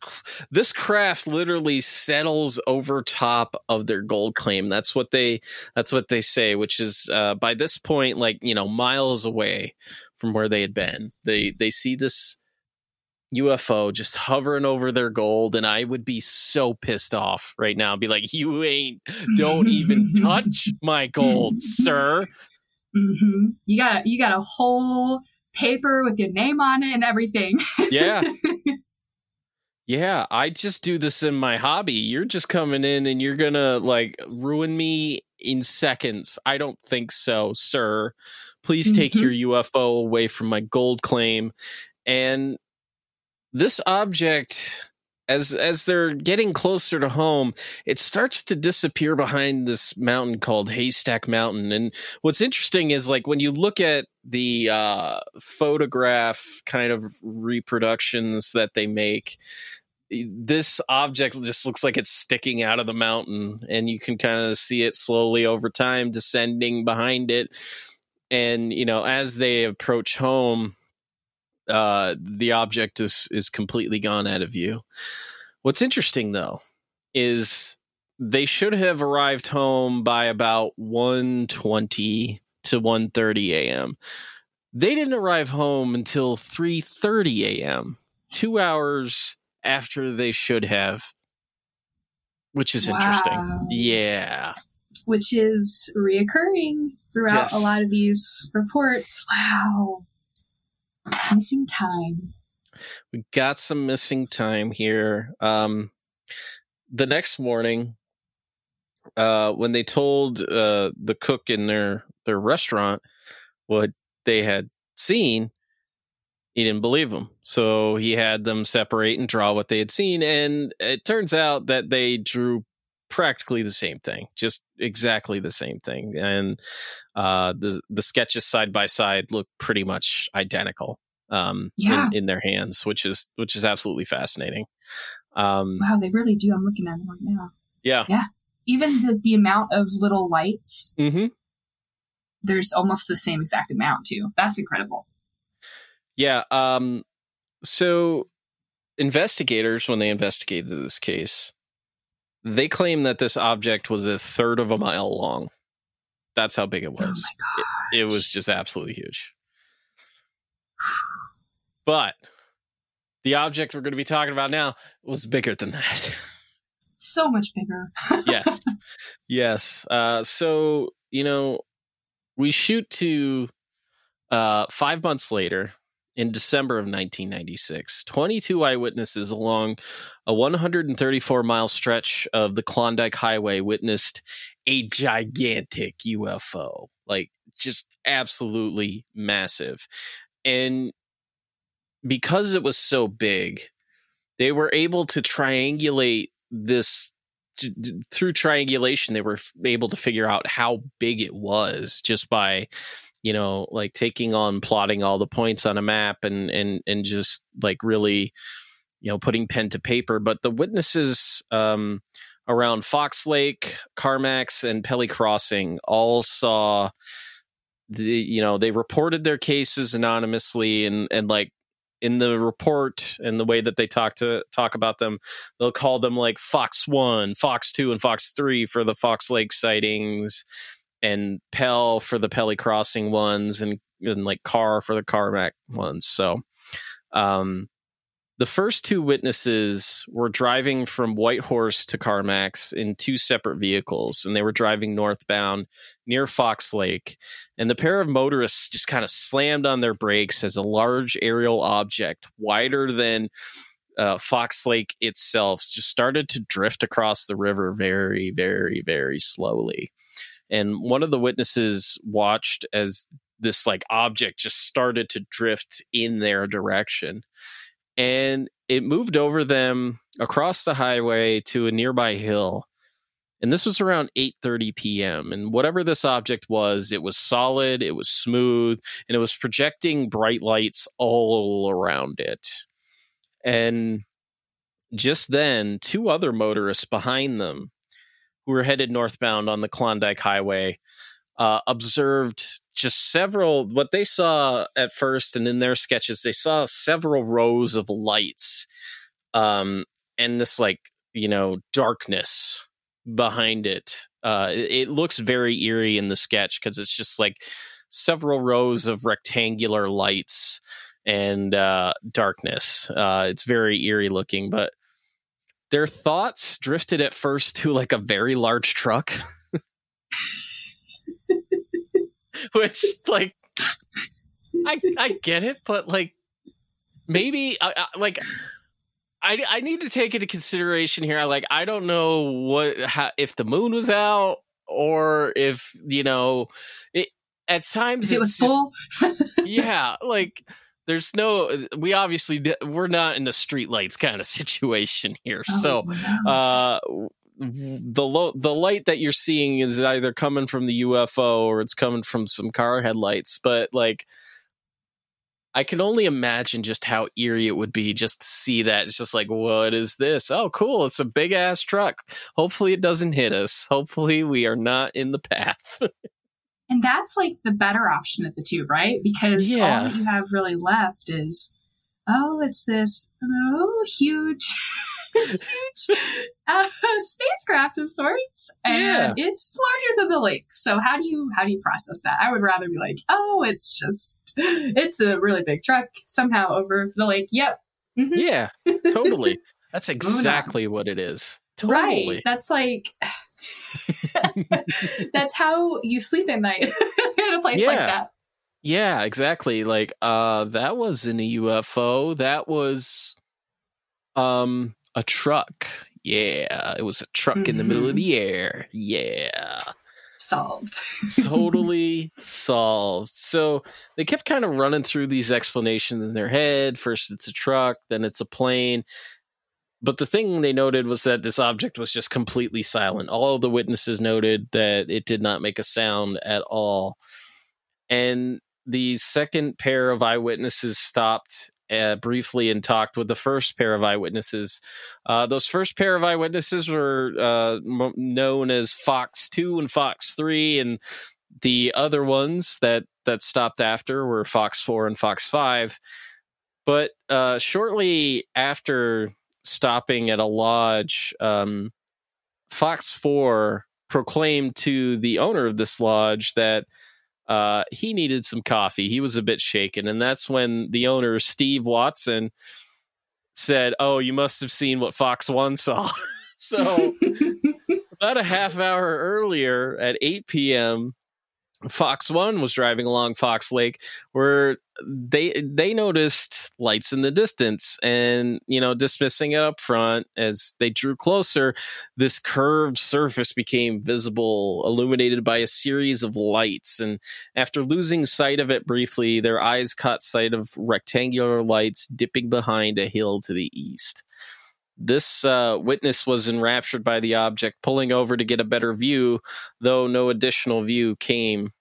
this craft literally settles over top of their gold claim. That's what they that's what they say, which is uh, by this point, like you know, miles away from where they had been. They they see this UFO just hovering over their gold, and I would be so pissed off right now. Be like, you ain't, don't even touch my gold, sir. Mm-hmm. You got you got a whole paper with your name on it and everything. Yeah. yeah, I just do this in my hobby. You're just coming in and you're gonna like ruin me in seconds. I don't think so, sir. Please take Mhm. your UFO away from my gold claim. And this object as as they're getting closer to home, it starts to disappear behind this mountain called Haystack Mountain. And what's interesting is like when you look at the uh, photograph kind of reproductions that they make, this object just looks like it's sticking out of the mountain, and you can kind of see it slowly over time descending behind it. And you know, as they approach home, uh, the object is is completely gone out of view. What's interesting though is they should have arrived home by about 1:20 to 1:30 a.m. They didn't arrive home until 3:30 a.m. 2 hours after they should have which is interesting. Yeah. Which is reoccurring throughout Yes. a lot of these reports. Wow. Missing time. we got some missing time here. Um, the next morning, uh, when they told uh, the cook in their their restaurant what they had seen, he didn't believe them. So he had them separate and draw what they had seen, and it turns out that they drew practically the same thing, just exactly the same thing, and uh, the the sketches side by side look pretty much identical um, Yeah. in, in their hands, which is which is absolutely fascinating. Um, Wow, they really do. I'm looking at them right now. yeah. Yeah. Even the, the amount of little lights, hmm there's almost the same exact amount too. That's incredible. Yeah. Um, so investigators, when they investigated this case, they claim that this object was a third of a mile long. That's how big it Oh was. my god. it was just absolutely huge. But the object we're going to be talking about now was bigger than that. So much bigger. yes. Yes. Uh, so, you know, we shoot to uh, five months later in December of 1996. 22 eyewitnesses along a 134 mile stretch of the Klondike Highway witnessed a gigantic UFO, like just absolutely massive. And because it was so big, they were able to triangulate this through triangulation they were able to figure out how big it was just by you know like taking on plotting all the points on a map and and and just like really you know putting pen to paper. But the witnesses um around fox lake carmacks and pelly crossing all saw the you know they reported their cases anonymously and and like in the report and the way that they talk to talk about them they'll call them like Fox One, Fox Two, and Fox Three for the Fox Lake sightings, and Pell for the Pelly Crossing ones, and and like Carr for the Carmack ones. So, um, the first two witnesses were driving from Whitehorse to Carmacks in two separate vehicles, and they were driving northbound near Fox Lake. And the pair of motorists just kind of slammed on their brakes as a large aerial object, wider than uh, Fox Lake itself just started to drift across the river very, very, very slowly. And one of the witnesses watched as this like object just started to drift in their direction. And it moved over them across the highway to a nearby hill. And this was around 8:30 p.m. And whatever this object was, it was solid, it was smooth, and it was projecting bright lights all around it. And just then, two other motorists behind them, who were headed northbound on the Klondike Highway, uh, observed just several, what they saw at first, and in their sketches, they saw several rows of lights um, and this, like, you know, darkness behind it. Uh, it, looks very eerie in the sketch because it's just like several rows of rectangular lights and uh, darkness. Uh, it's very eerie looking, but their thoughts drifted at first to like a very large truck. Which, like, I I get it, but like, maybe I, I, like I I need to take into consideration here. I Like, I don't know what how, if the moon was out or if you know it. At times, it was full. yeah, like there's no we obviously we're not in a streetlights kind of situation here so Oh, no. uh the lo- the light that you're seeing is either coming from the UFO or it's coming from some car headlights but like I can only imagine just how eerie it would be just to see that. It's just like, what is this? Oh, cool. It's a big ass truck. Hopefully, it doesn't hit us. Hopefully, we are not in the path. And that's like the better option of the two, right? Because Yeah. all that you have really left is, oh, it's this oh huge, huge uh, spacecraft of sorts, and it's larger than the lake. So how do you how do you process that? I would rather be like, oh, it's just it's a really big truck somehow over the lake. Yep. Mhm. yeah, totally. That's exactly what it is. Totally. Right. That's like that's how you sleep at night in a place like Yeah. that. Yeah, exactly. Like uh that wasn't a UFO. That was um a truck. Yeah, it was a truck in the middle of the air. Yeah. Solved. totally solved. So they kept kind of running through these explanations in their head. First it's a truck, then it's a plane. But the thing they noted was that this object was just completely silent. All the witnesses noted that it did not make a sound at all. And the second pair of eyewitnesses stopped uh, briefly and talked with the first pair of eyewitnesses. Uh, those first pair of eyewitnesses were uh, m- known as Fox Two and Fox Three, and the other ones that that stopped after were Fox Four and Fox Five. But uh, shortly after stopping at a lodge, um, Fox Four proclaimed to the owner of this lodge that uh, he needed some coffee. He was a bit shaken, and that's when the owner, Steve Watson, said, "Oh, you must have seen what Fox One saw." so about a half hour earlier, at 8 p.m., Fox One was driving along Fox Lake, where they they noticed lights in the distance, and you know, dismissing it up front as they drew closer, this curved surface became visible, illuminated by a series of lights. And after losing sight of it briefly, their eyes caught sight of rectangular lights dipping behind a hill to the east. This uh, witness was enraptured by the object, pulling over to get a better view, though no additional view came.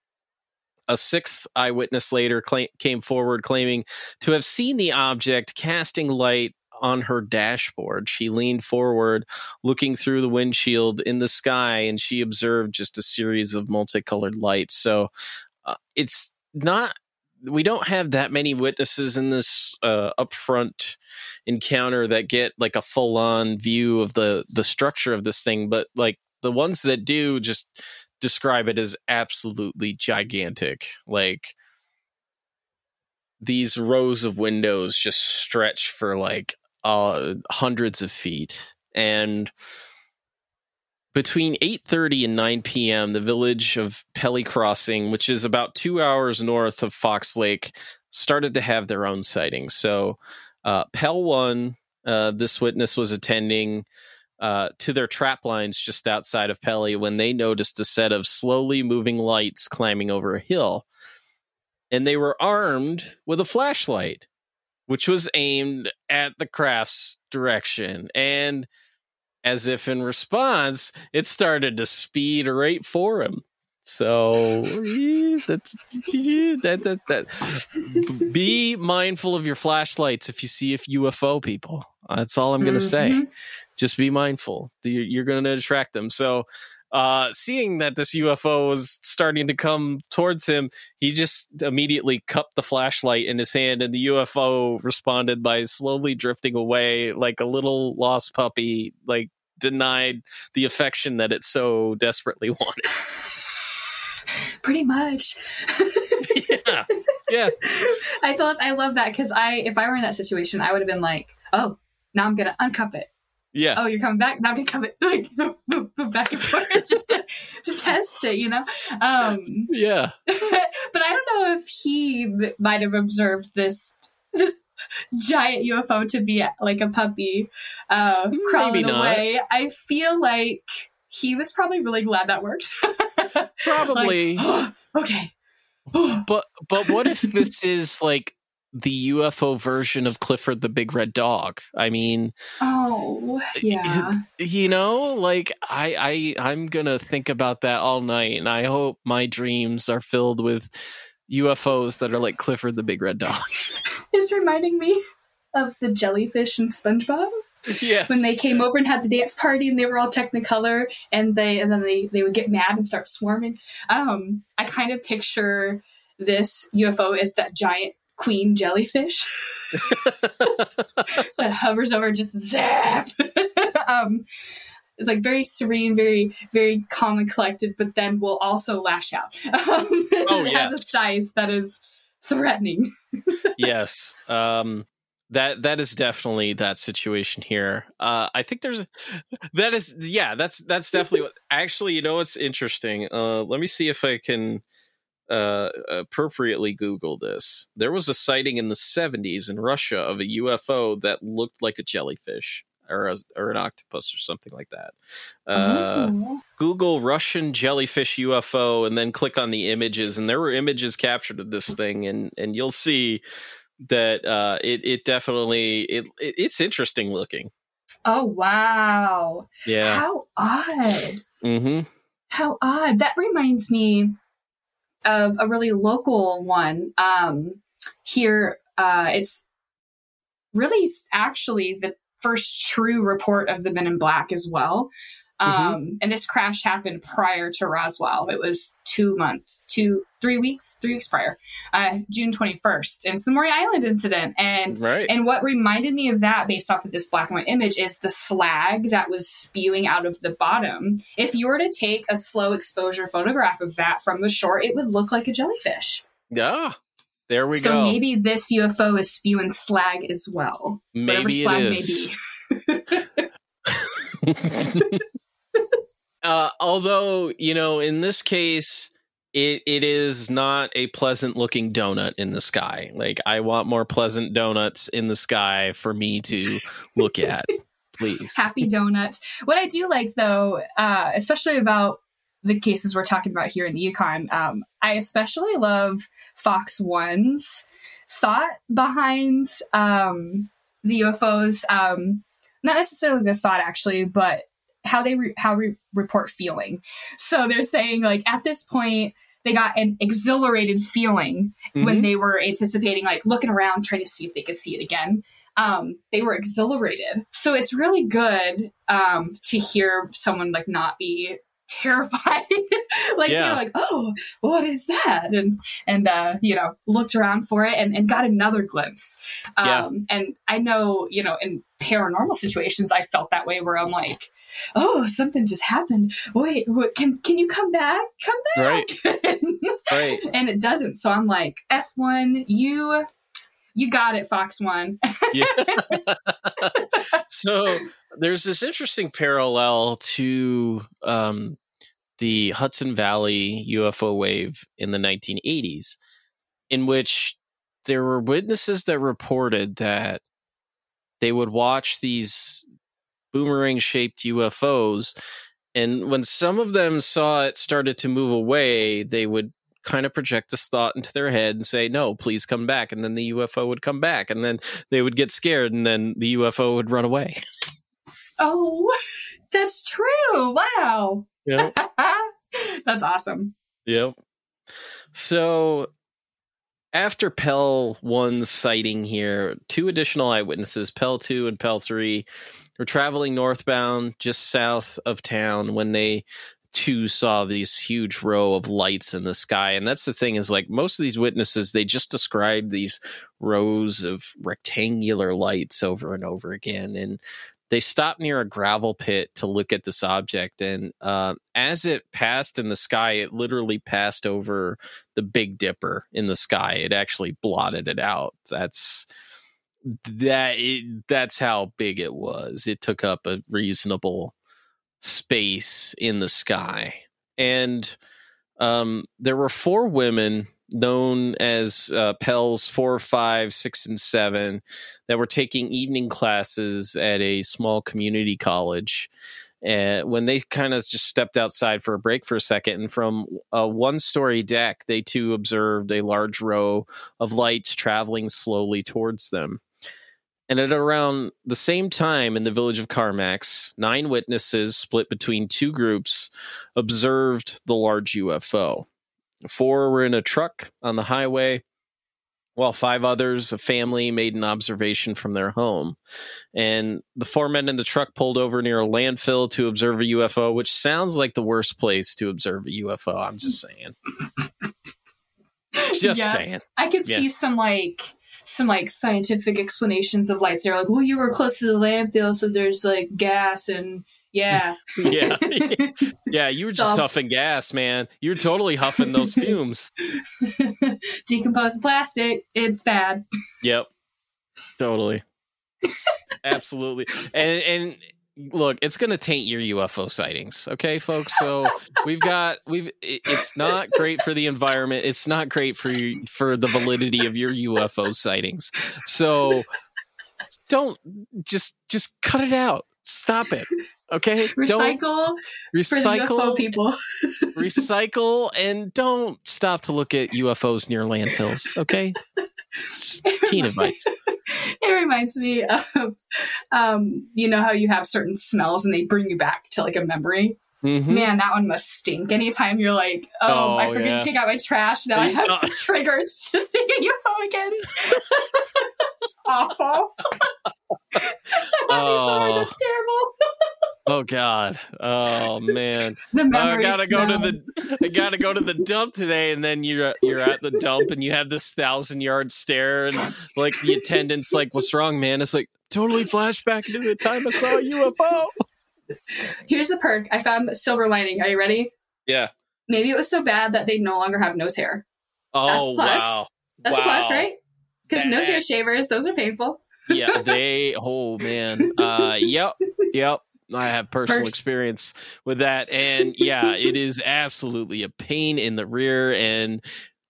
A sixth eyewitness later came forward claiming to have seen the object casting light on her dashboard. She leaned forward, looking through the windshield in the sky, and she observed just a series of multicolored lights. So uh, it's not. We don't have that many witnesses in this uh, upfront encounter that get like a full on view of the the structure of this thing, but like the ones that do just describe it as absolutely gigantic. Like these rows of windows just stretch for like uh, hundreds of feet and between 8:30 and 9 p.m. the village of Pelly Crossing which is about 2 hours north of Fox Lake started to have their own sightings so uh, Pell 1 uh, this witness was attending uh, to their trap lines just outside of Pelly when they noticed a set of slowly moving lights climbing over a hill and they were armed with a flashlight which was aimed at the craft's direction. And as if in response, it started to speed right for him. So that's that, that, that. Be mindful of your flashlights if you see a UFO, people. That's all I'm going to say. Mhm. Just be mindful. You're, you're going to attract them. So, uh, seeing that this UFO was starting to come towards him, he just immediately cupped the flashlight in his hand, and the UFO responded by slowly drifting away like a little lost puppy, like denied the affection that it so desperately wanted. Pretty much. yeah. Yeah. I thought I love that because I, if I were in that situation, I would have been like, "Oh, now I'm gonna uncup it. Yeah. Oh, you're coming back. Now I'm gonna it like back and forth just to, to test it, you know." Um, Yeah. but I don't know if he might have observed this this giant UFO to be like a puppy uh, crawling away. I feel like he was probably really glad that worked. Probably. Like, "Oh, okay. But but what if this is like the UFO version of Clifford the Big Red Dog? I mean, Oh, yeah. you know, like I I I'm gonna think about that all night, and I hope my dreams are filled with UFOs that are like Clifford the Big Red Dog. It's reminding me of the jellyfish in SpongeBob yes. when they came over and had the dance party and they were all Technicolor and they and then they they would get mad and start swarming. Um, I kind of picture this UFO as that giant queen jellyfish that hovers over, just zap. um, it's like very serene, very very calm and collected, but then will also lash out. Um, Oh, yeah. has a size that is threatening. yes. Um that that is definitely that situation here. Uh I think there's that is yeah, that's that's definitely what actually you know what's interesting. Uh let me see if I can uh appropriately google this. There was a sighting in the 70s in Russia of a UFO that looked like a jellyfish or a, or an octopus or something like that. Uh Oh. Google Russian jellyfish UFO and then click on the images, and there were images captured of this thing, and and you'll see that uh, it it definitely it, it it's interesting looking. Oh wow. Yeah. How odd. Mm-hmm. How odd. That reminds me of a really local one. Um here uh it's really actually the first true report of the Men in Black as well. Um, and this crash happened prior to Roswell. It was two months, two, three weeks, three weeks prior, uh, June 21st. And it's the Maury Island incident. And Right. and what reminded me of that, based off of this black and white image, is the slag that was spewing out of the bottom. If you were to take a slow exposure photograph of that from the shore, it would look like a jellyfish. yeah. There we so go. So maybe this UFO is spewing slag as well. Whatever Maybe slag it is. may be. uh, although you know, in this case, it it is not a pleasant looking donut in the sky. Like I want more pleasant donuts in the sky for me to look at. Please. Happy donuts. What I do like though, uh, especially about the cases we're talking about here in the Yukon, um, I especially love Fox One's thought behind um, the UFOs. Um, not necessarily the thought actually, but how they re- how re- report feeling. So they're saying like at this point they got an exhilarated feeling when Mhm. they were anticipating like looking around trying to see if they could see it again um, they were exhilarated so it's really good um, to hear someone like not be terrified like Yeah. they're like oh what is that and and uh, you know looked around for it and, and got another glimpse um, Yeah. and i know you know in paranormal situations i felt that way where i'm like oh something just happened wait what, can can you come back come back Right. and it doesn't. So I'm like, F1, you you got it, Fox One. Yeah. so there's this interesting parallel to um, the Hudson Valley UFO wave in the 1980s, in which there were witnesses that reported that they would watch these boomerang shaped UFOs. And when some of them saw it started to move away, they would kind of project this thought into their head and say, No, please come back. And then the UFO would come back. And then they would get scared and then the UFO would run away. Oh, that's true. Wow. Yep. that's awesome. Yep. So after Pell 1's sighting here, two additional eyewitnesses, Pell 2 and Pell 3, were traveling northbound just south of town when they too saw these huge row of lights in the sky. And that's the thing is like most of these witnesses, they just describe these rows of rectangular lights over and over again. And they stopped near a gravel pit to look at this object. And uh, as it passed in the sky, it literally passed over the Big Dipper in the sky. It actually blotted it out. That's that it, that's how big it was. It took up a reasonable space in the sky. And um, there were four women known as uh, 4, 5, 6, and 7 that were taking evening classes at a small community college. And when they kind of just stepped outside for a break for a second, and from a one story deck, they too observed a large row of lights traveling slowly towards them. And at around the same time in the village of Carmacks, nine witnesses split between two groups observed the large UFO. Four were in a truck on the highway, while five others, a family, made an observation from their home. And the four men in the truck pulled over near a landfill to observe a UFO, which sounds like the worst place to observe a UFO. I'm just saying. just yeah, saying. I could yeah. see some like some like scientific explanations of lights. They're like, well, you were close to the landfill, so there's like gas and yeah, yeah, yeah. You were just huffing gas, man. You're totally huffing those fumes. Decomposed plastic. It's bad. Yep, totally, absolutely, and and look, it's going to taint your UFO sightings, okay, folks. So we've got we've. It's not great for the environment. It's not great for you, for the validity of your UFO sightings. So don't just just cut it out. Stop it. Okay. Recycle. Recycle people. recycle and don't stop to look at UFOs near landfills. Okay. Keen advice it reminds me of um, you know how you have certain smells and they bring you back to like a memory mm-hmm. man that one must stink anytime you're like oh, oh i forget yeah. to take out my trash now i have triggered to stick a ufo again it's awful oh. sorry, that's terrible Oh God! Oh man! the I gotta smell. go to the I gotta go to the dump today, and then you're you're at the dump, and you have this thousand yard stare, and like the attendant's like, "What's wrong, man?" It's like totally flashback to the time I saw a UFO. Here's the perk: I found silver lining. Are you ready? Yeah. Maybe it was so bad that they no longer have nose hair. Oh That's plus. wow! That's wow. a plus, right? Because nose hair shavers, those are painful. yeah, they. Oh man. Uh, yep. Yep. I have personal Perks. experience with that, and yeah, it is absolutely a pain in the rear. And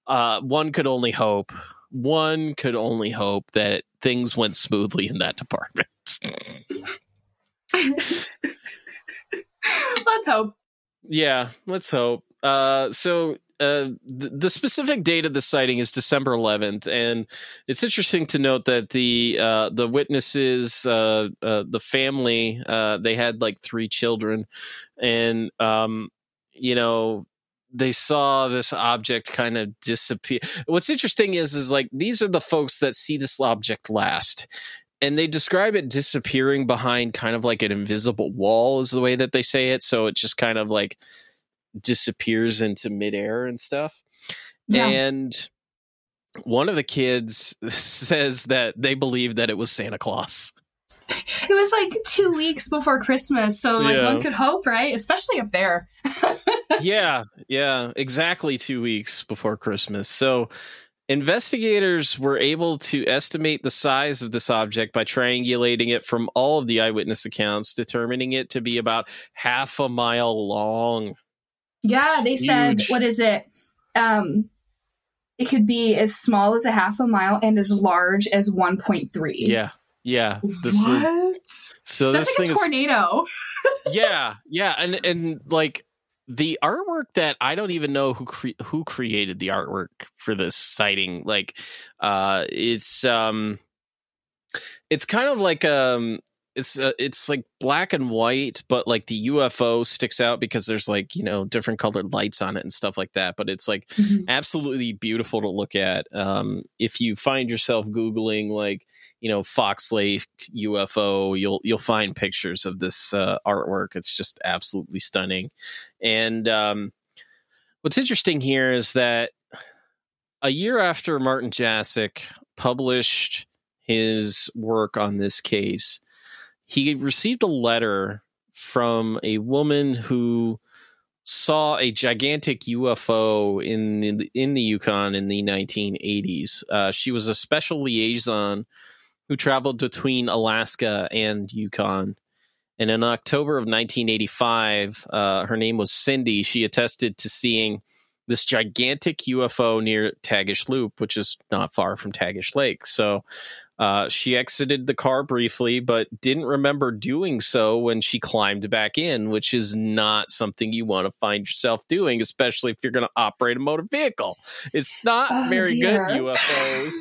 uh, one could only hope, one could only hope that things went smoothly in that department. let's hope. Yeah, let's hope. Uh, so uh, the, specific date of the sighting is December 11th, and it's interesting to note that the uh, the witnesses, uh, uh the family, uh, they had like three children, and um, you know they saw this object kind of disappear. What's interesting is is like these are the folks that see this object last. And they describe it disappearing behind kind of like an invisible wall, is the way that they say it. So it just kind of like disappears into midair and stuff. Yeah. And one of the kids says that they believe that it was Santa Claus. It was like two weeks before Christmas, so like yeah. one could hope, right? Especially up there. yeah, yeah, exactly two weeks before Christmas. So investigators were able to estimate the size of this object by triangulating it from all of the eyewitness accounts, determining it to be about half a mile long. Yeah, they said what is it? Um it could be as small as a half a mile and as large as 1.3. Yeah. Yeah. This what? Is, so That's this like a tornado. Is, yeah. Yeah, and and like the artwork that I don't even know who cre- who created the artwork for this sighting like uh it's um it's kind of like um it's uh, it's like black and white but like the ufo sticks out because there's like you know different colored lights on it and stuff like that but it's like mm-hmm. absolutely beautiful to look at. Um if you find yourself googling like you know fox lake ufo you'll you'll find pictures of this uh, artwork. It's just absolutely stunning. And um what's interesting here is that a year after martin Jasek published his work on this case he received a letter from a woman who saw a gigantic UFO in the, in the Yukon in the 1980s. Uh, she was a special liaison who traveled between Alaska and Yukon. And in October of 1985, uh, her name was Cindy. She attested to seeing this gigantic UFO near Tagish Loop, which is not far from Tagish Lake. So uh, she exited the car briefly, but didn't remember doing so when she climbed back in, which is not something you want to find yourself doing, especially if you're going to operate a motor vehicle. It's not Oh, very dear. good, UFOs.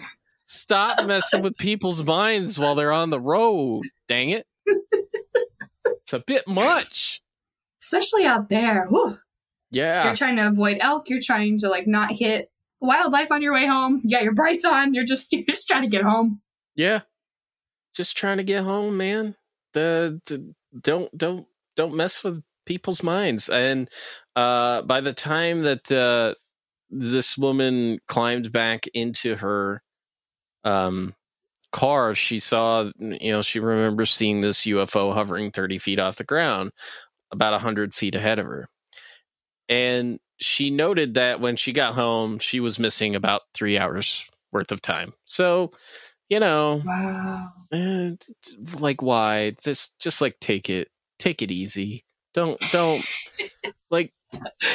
Stop messing with people's minds while they're on the road. Dang it. It's a bit much. Especially out there. Whew. Yeah. You're trying to avoid elk. You're trying to like not hit wildlife on your way home. You got your brights on. You're just you're just trying to get home. Yeah. Just trying to get home, man. The, the don't don't don't mess with people's minds. And uh by the time that uh this woman climbed back into her um car, she saw you know, she remembers seeing this UFO hovering 30 feet off the ground, about 100 feet ahead of her. And she noted that when she got home, she was missing about three hours worth of time. So, you know, Wow. eh, like why? Just, just like take it, take it easy. Don't, don't like.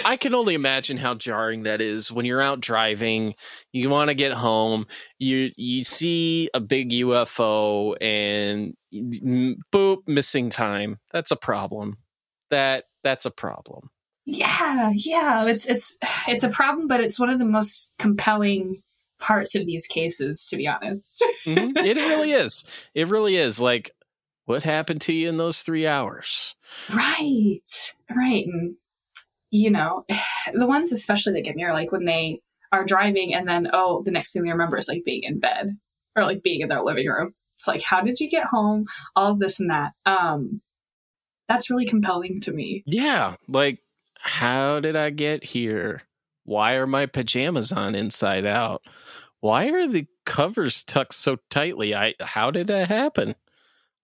I can only imagine how jarring that is when you're out driving. You want to get home. You you see a big UFO and boop, missing time. That's a problem. That that's a problem. Yeah, yeah. It's it's it's a problem, but it's one of the most compelling parts of these cases, to be honest. Mhm. It really is. It really is. Like, what happened to you in those three hours? Right, right. And, you know, the ones especially that get me are like when they are driving and then, oh, the next thing they remember is like being in bed or like being in their living room. It's like, how did you get home? All of this and that. Um, that's really compelling to me. Yeah. Like, how did I get here? Why are my pajamas on inside out? Why are the covers tucked so tightly? I how did that happen?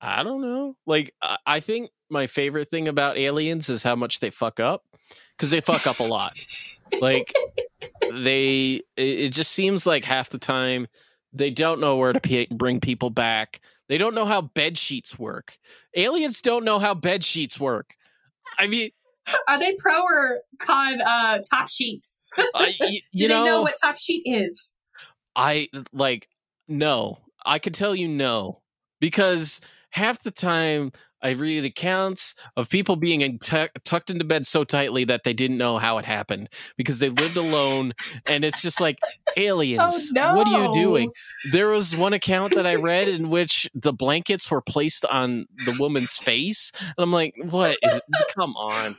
I don't know. Like, I, think my favorite thing about aliens is how much they fuck up because they fuck up a lot. like they it, just seems like half the time they don't know where to bring people back they don't know how bed sheets work aliens don't know how bed sheets work i mean Are they pro or con uh, top sheet? I, y- Do you they know, know what top sheet is? i like no i could tell you no because half the time i read accounts of people being in tu- tucked into bed so tightly that they didn't know how it happened because they lived alone and it's just like aliens Oh, what are you doing there was one account that i read in which the blankets were placed on the woman's face and i'm like what is come on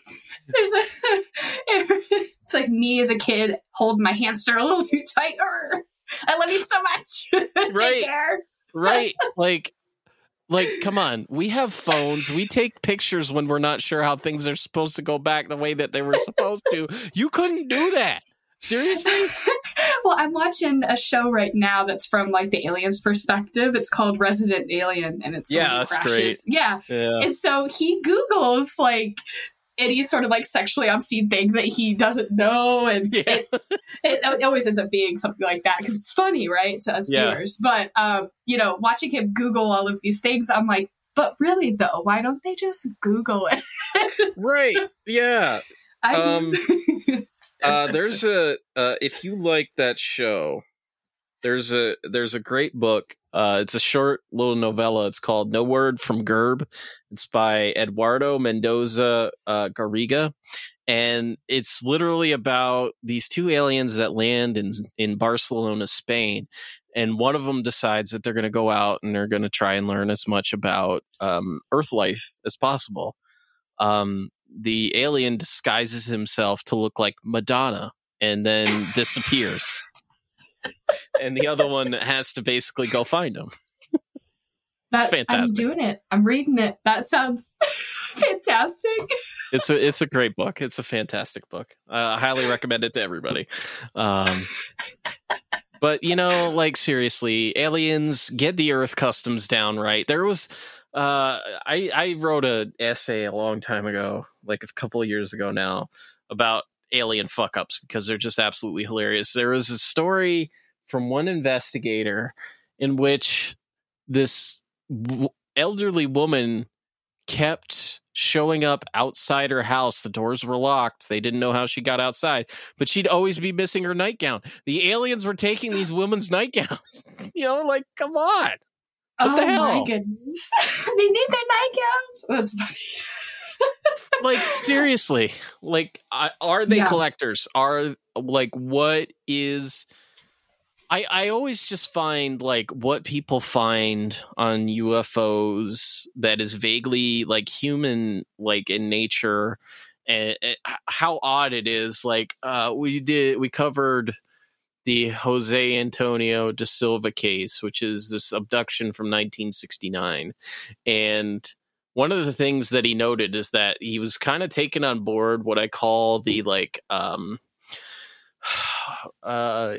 There's a. it's like me as a kid holding my hamster a little too tight. I love you so much. Right. Take care. right like like come on. We have phones. We take pictures when we're not sure how things are supposed to go back the way that they were supposed to. You couldn't do that. Seriously? Well, I'm watching a show right now that's from like the alien's perspective. It's called Resident Alien, and it's Yeah, that's crashes. great. Yeah, yeah. And so he Googles like any sort of like sexually obscene thing that he doesn't know, and Yeah. it, it, always ends up being something like that because it's funny, right, to us Yeah. viewers. But um, you know, watching him Google all of these things, I'm like, but really though, why don't they just Google it? right yeah I Um, do. uh there's a uh if you like that show there's a there's a great book uh it's a short little novella. It's called no word from gurb. It's by eduardo mendoza uh garriga. And it's literally about these two aliens that land in in barcelona spain. And one of them decides that they're going to go out and they're going to try and learn as much about um, earth life as possible. Um, the alien disguises himself to look like Madonna and then disappears. And the other one has to basically go find him. That's fantastic. I'm doing it. I'm reading it. That sounds fantastic. It's a it's a great book. It's a fantastic book. Uh, I highly recommend it to everybody. Um, but you know, like seriously, aliens get the Earth customs down right. There was uh, I I wrote an essay a long time ago, like a couple of years ago now, about alien fuck ups because they're just absolutely hilarious. There was a story from one investigator in which this w- elderly woman kept showing up outside her house. The doors were locked. They didn't know how she got outside, but she'd always be missing her nightgown. The aliens were taking these women's nightgowns. you know, like, come on. What oh the hell? my goodness. they need their nightgowns. That's funny. like seriously like are they Yeah. collectors are like what is i i always just find like what people find on ufos that is vaguely like human like in nature and, and how odd it is like uh we did we covered the Jose Antonio da Silva case, which is this abduction from 1969. And one of the things that he noted is that he was kind of taken on board what I call the like um uh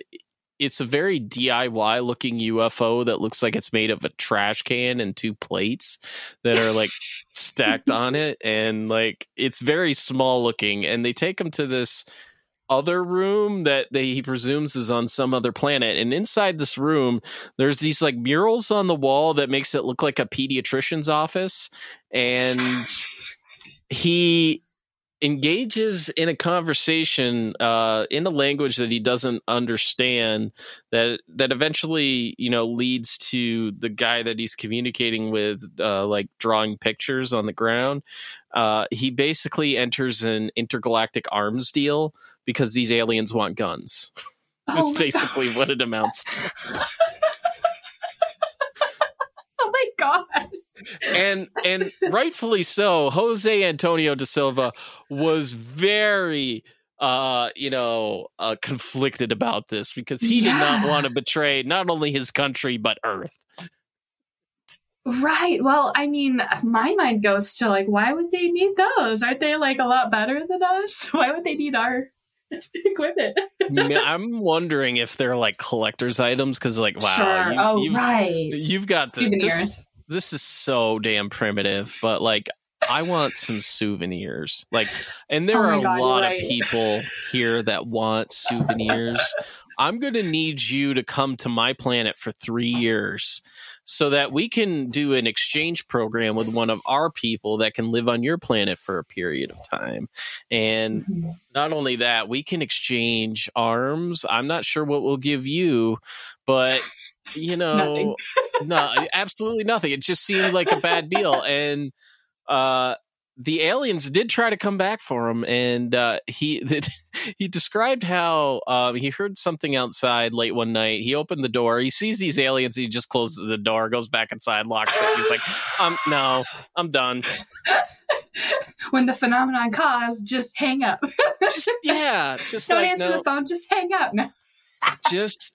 it's a very DIY looking UFO that looks like it's made of a trash can and two plates that are like stacked on it and like it's very small looking and they take him to this other room that they, he presumes is on some other planet. And inside this room there's these like murals on the wall that makes it look like a pediatrician's office. And he engages in a conversation uh, in a language that he doesn't understand that that eventually you know leads to the guy that he's communicating with uh, like drawing pictures on the ground. Uh, he basically enters an intergalactic arms deal because these aliens want guns. Oh my basically what it amounts to. Oh my god. And and rightfully so jose antonio da silva was very uh you know uh conflicted about this because he did not want to betray not only his country but earth Right. Well, I mean, my mind goes to like, why would they need those? Aren't they like a lot better than us? Why would they need our equipment? i'm wondering if they're like collector's items because like wow sure. you, oh, you've, right. you've got the, souvenirs. this, this is so damn primitive but like i want some souvenirs. Like and there Oh are my a lot right. of people here that want souvenirs. I'm going to need you to come to my planet for three years so that we can do an exchange program with one of our people that can live on your planet for a period of time and Mhm. not only that, we can exchange arms. I'm not sure what we'll give you, but you know, no, absolutely nothing. It just seemed like a bad deal. And uh, the aliens did try to come back for him, and uh, he he described how um, he heard something outside late one night. He opened the door. He sees these aliens. He just closes the door, goes back inside, locks it. He's like, um, no, I'm done. when the phenomenon caused, just hang up. Just yeah, just Don't like answer no, the phone. Just hang up. No, just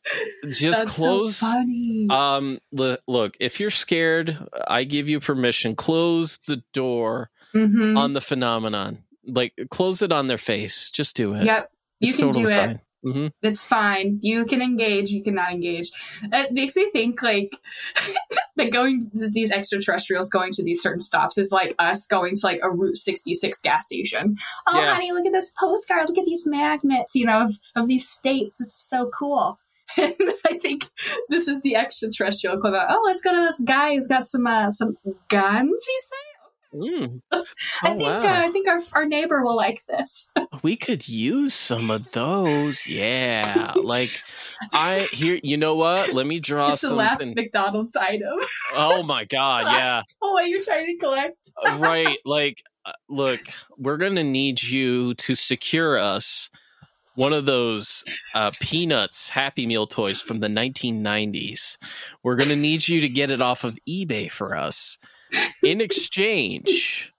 just that's close so funny. um l- look if you're scared i give you permission close the door Mhm. on the phenomenon like close it on their face just do it Yep. You It's can totally do it. fine. Mhm. It's fine. You can engage. You cannot engage. It makes me think like that going these extraterrestrials going to these certain stops is like us going to like a Route 66 gas station. Oh, Yeah. honey, look at this postcard. Look at these magnets. You know of of these states. This is so cool. And I think this is the extraterrestrial equivalent. Oh, let's go to this guy who's got some uh, some guns. You say? Mm. I Oh, think wow. uh, I think our our neighbor will like this. we could use some of those yeah like i here you know what let me draw it's the last McDonald's item. oh my god yeah toy you're trying to collect. right like uh, look we're gonna need you to secure us one of those uh, peanuts happy meal toys from the 1990s we're gonna need you to get it off of ebay for us in exchange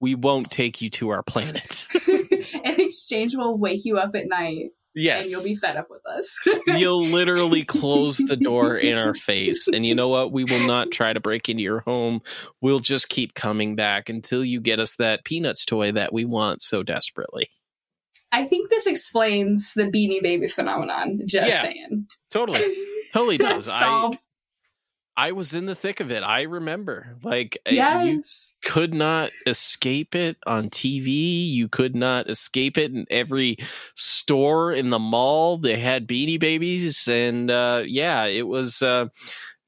we won't take you to our planet In exchange, we'll wake you up at night yes and you'll be fed up with us. you'll literally close the door in our face and you know what we will not try to break into your home we'll just keep coming back until you get us that peanuts toy that we want so desperately I think this explains the beanie baby phenomenon. Just Yeah. saying. totally totally does I, Solves. I was in the thick of it. I remember. Like yes. you could not escape it on TV. You could not escape it in every store in the mall. They had beanie babies and uh yeah, it was uh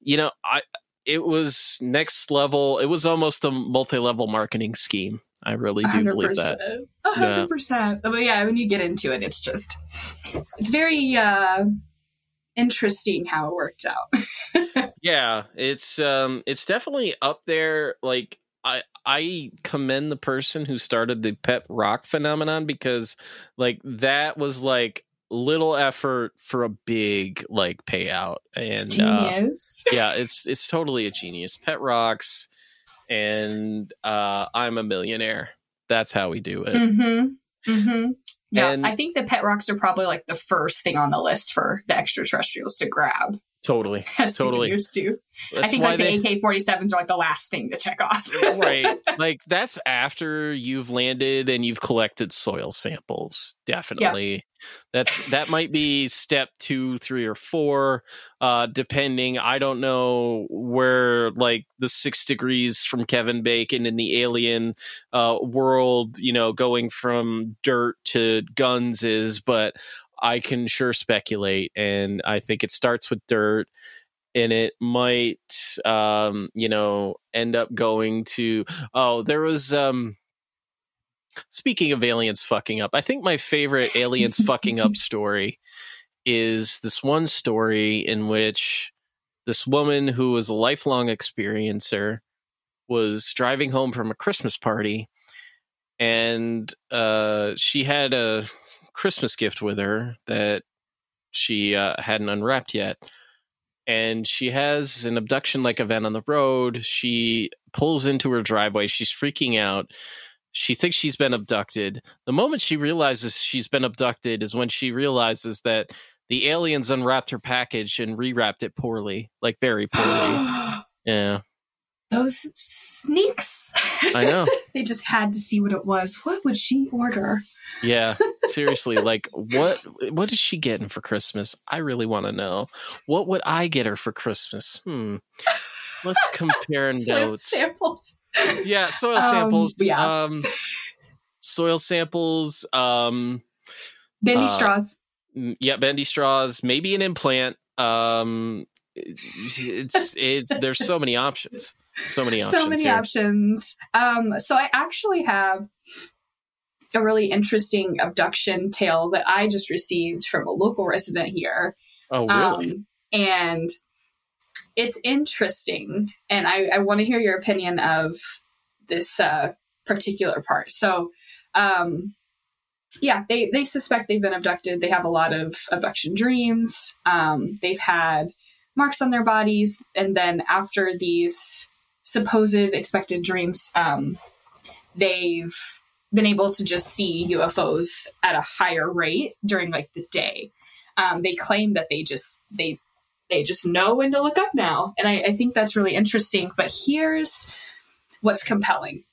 you know, I it was next level. It was almost a multi-level marketing scheme. I really do 100%. believe that. hundred percent. But yeah, when you get into it, it's just it's very uh interesting how it worked out. yeah, it's um it's definitely up there like I I commend the person who started the pet rock phenomenon because like that was like little effort for a big like payout and genius. Uh, yeah, it's it's totally a genius. Pet rocks and uh I'm a millionaire. That's how we do it. Mm-hmm. Mm-hmm. Yeah, and I think the pet rocks are probably like the first thing on the list for the extraterrestrials to grab. Totally. Totally. Too. I think like the AK 47s are like the last thing to check off. right. Like that's after you've landed and you've collected soil samples. Definitely. That's that might be step two, three, or four, uh, depending. I don't know where like the six degrees from Kevin Bacon in the alien uh, world, you know, going from dirt to guns is, but I can sure speculate, and I think it starts with dirt, and it might, um, you know, end up going to. Oh, there was. Um, speaking of aliens fucking up, I think my favorite aliens fucking up story is this one story in which this woman who was a lifelong experiencer was driving home from a Christmas party and uh, she had a Christmas gift with her that she uh, hadn't unwrapped yet. And she has an abduction like event on the road. She pulls into her driveway. She's freaking out. She thinks she's been abducted. The moment she realizes she's been abducted is when she realizes that the aliens unwrapped her package and rewrapped it poorly, like very poorly. yeah those sneaks. I know. they just had to see what it was. What would she order? Yeah, seriously, like what what is she getting for Christmas? I really want to know. What would I get her for Christmas? Hmm. Let's compare notes. samples. Yeah, soil um, samples. Yeah. Um, soil samples. Um, bendy uh, straws. Yeah, bendy straws. Maybe an implant. Um, it's it's there's so many options so many options. So many here. options. Um, so I actually have a really interesting abduction tale that I just received from a local resident here. Oh, really? Um, and it's interesting, and I, I want to hear your opinion of this uh, particular part. So, um, yeah, they they suspect they've been abducted. They have a lot of abduction dreams. Um, they've had marks on their bodies, and then after these supposed expected dreams, um, they've been able to just see UFOs at a higher rate during like the day. Um, they claim that they just they they just know when to look up now, and I, I think that's really interesting. But here's what's compelling: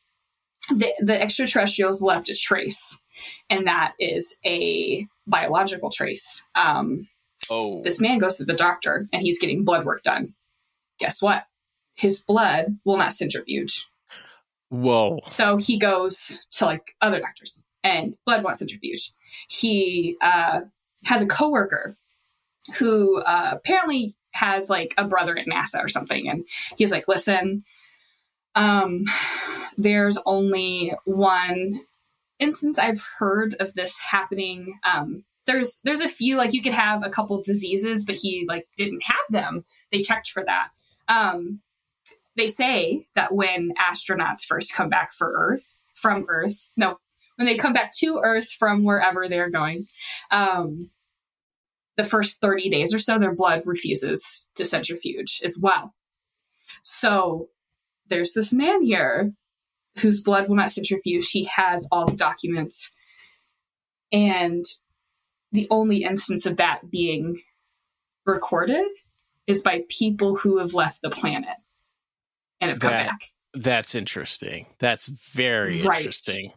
the, the extraterrestrials left a trace, and that is a biological trace. Um, oh, this man goes to the doctor, and he's getting blood work done. Guess what? his blood will not centrifuge. Whoa. So he goes to like other doctors and blood won't centrifuge. He uh, has a coworker who uh, apparently has like a brother at NASA or something. And he's like, listen, um, there's only one instance I've heard of this happening. Um, there's there's a few like you could have a couple diseases, but he like didn't have them. They checked for that. Um, they say that when astronauts first come back for Earth, from Earth, no, when they come back to Earth from wherever they're going, um, the first 30 days or so, their blood refuses to centrifuge as well. So there's this man here whose blood will not centrifuge. He has all the documents. And the only instance of that being recorded is by people who have left the planet and have come that, back. That's interesting. That's very right. interesting.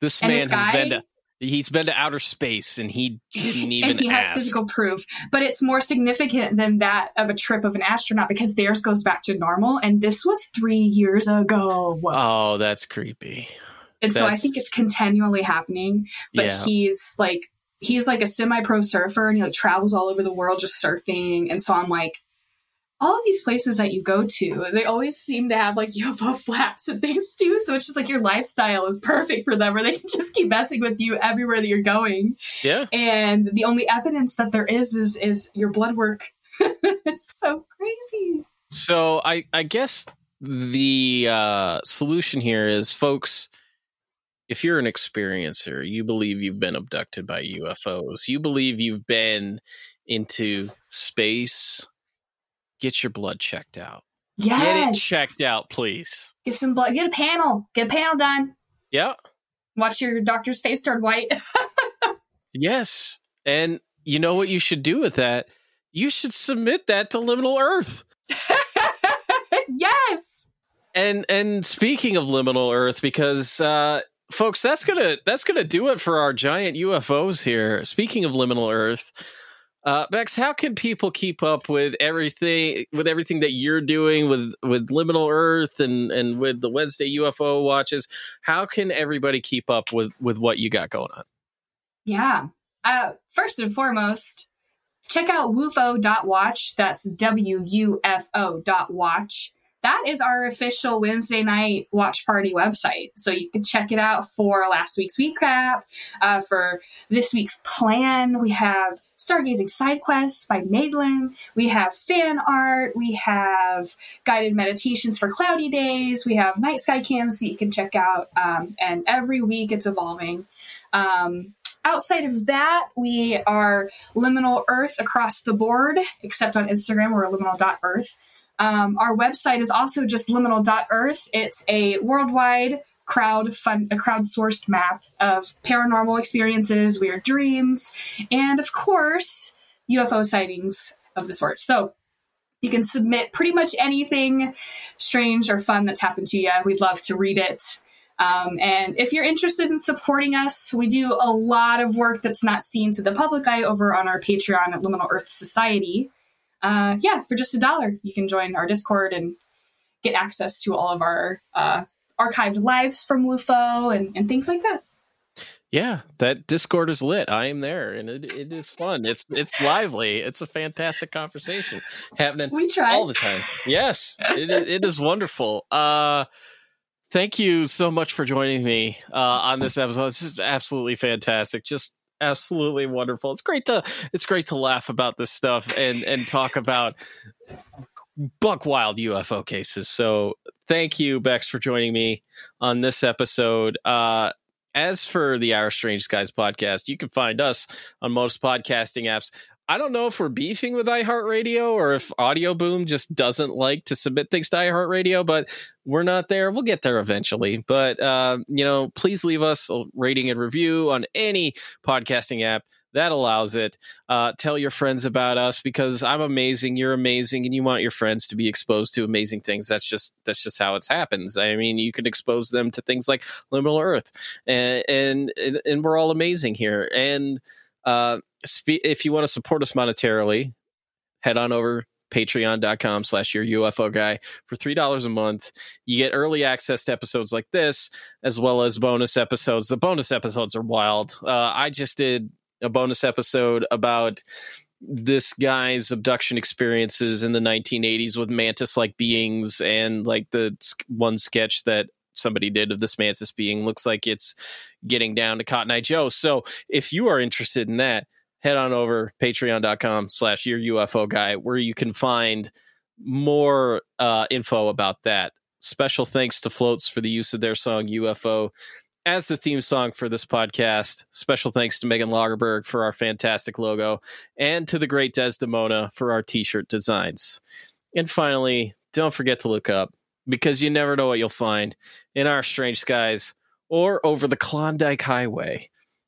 This man this guy, has been to He's been to outer space and he didn't even and he has ask. physical proof. But it's more significant than that of a trip of an astronaut because theirs goes back to normal, and this was three years ago. Oh, that's creepy. and so I think it's continually happening. But yeah. he's like he's like a semi-pro surfer, and he like travels all over the world just surfing. And so I'm like. All of these places that you go to, they always seem to have like UFO flaps and things too. So it's just like your lifestyle is perfect for them, where they can just keep messing with you everywhere that you're going yeah. and the only evidence that there is is is your blood work. it's so crazy. So I I guess the uh, solution here is, folks. If you're an experiencer, you believe you've been abducted by UFOs, you believe you've been into space, get your blood checked out. Yes. Get it checked out, please. Get some blood. Get a panel. Get a panel done. Yeah. Watch your doctor's face turn white. Yes. And you know what you should do with that? You should submit that to Liminal Earth. yes. And and speaking of Liminal Earth, because uh folks, that's gonna that's gonna do it for our giant UFOs here. Speaking of Liminal Earth, uh Bex, how can people keep up with everything with everything that you're doing with with Liminal Earth and and with the Wednesday UFO watches? How can everybody keep up with with what you got going on? Yeah. Uh, first and foremost, check out wufo.watch. That's W U F O dot watch. That is our official Wednesday night watch party website. So you can check it out for last week's recap, uh, for this week's plan. We have Stargazing Side Quests by Madeline. We have fan art. We have guided meditations for cloudy days. We have night sky cams that you can check out. Um, and every week it's evolving. Um, outside of that, we are liminal Earth across the board, except on Instagram, we're liminal.earth. Um, our website is also just liminal.earth. It's a worldwide crowd fund, a crowdsourced map of paranormal experiences, weird dreams, and of course, UFO sightings of the sort. So you can submit pretty much anything strange or fun that's happened to you. We'd love to read it. Um, and if you're interested in supporting us, we do a lot of work that's not seen to the public eye over on our Patreon at Liminal Earth Society. Uh, yeah, for just a dollar, you can join our Discord and get access to all of our uh, archived lives from WUFO and, and things like that. Yeah, that Discord is lit. I am there, and it, it is fun. It's it's lively. It's a fantastic conversation happening We try. all the time. Yes, it, is- it is wonderful. Uh, thank you so much for joining me uh, on this episode. It's just absolutely fantastic. Just absolutely wonderful. It's great to it's great to laugh about this stuff and and talk about buck wild UFO cases. So thank you, Bex, for joining me on this episode. Uh, as for the Our Strange Skies podcast, you can find us on most podcasting apps. I don't know if we're beefing with iHeartRadio or if Audio Boom just doesn't like to submit things to iHeartRadio, but we're not there. We'll get there eventually. But, uh, you know, please leave us a rating and review on any podcasting app that allows it. Uh, tell your friends about us because I'm amazing, you're amazing, and you want your friends to be exposed to amazing things. That's just that's just how it happens. I mean, you can expose them to things like Liminal Earth, and and and we're all amazing here. And uh, if you want to support us monetarily, head on over patreon.com slash your ufo guy for three dollars a month. You get early access to episodes like this as well as bonus episodes. The bonus episodes are wild. Uh, i just did a bonus episode about this guy's abduction experiences in the 1980s with mantis like beings and like the one sketch that somebody did of this mantis being looks like it's getting down to cotton eye joe. So if you are interested in that head on over patreon.com slash your ufo guy where you can find more uh, info about that special thanks to floats for the use of their song ufo as the theme song for this podcast. Special thanks to Megan Lagerberg for our fantastic logo and to the great Desdemona for our t shirt designs. And finally, don't forget to look up because you never know what you'll find in our strange skies or over the Klondike Highway.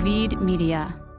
Duvid Media.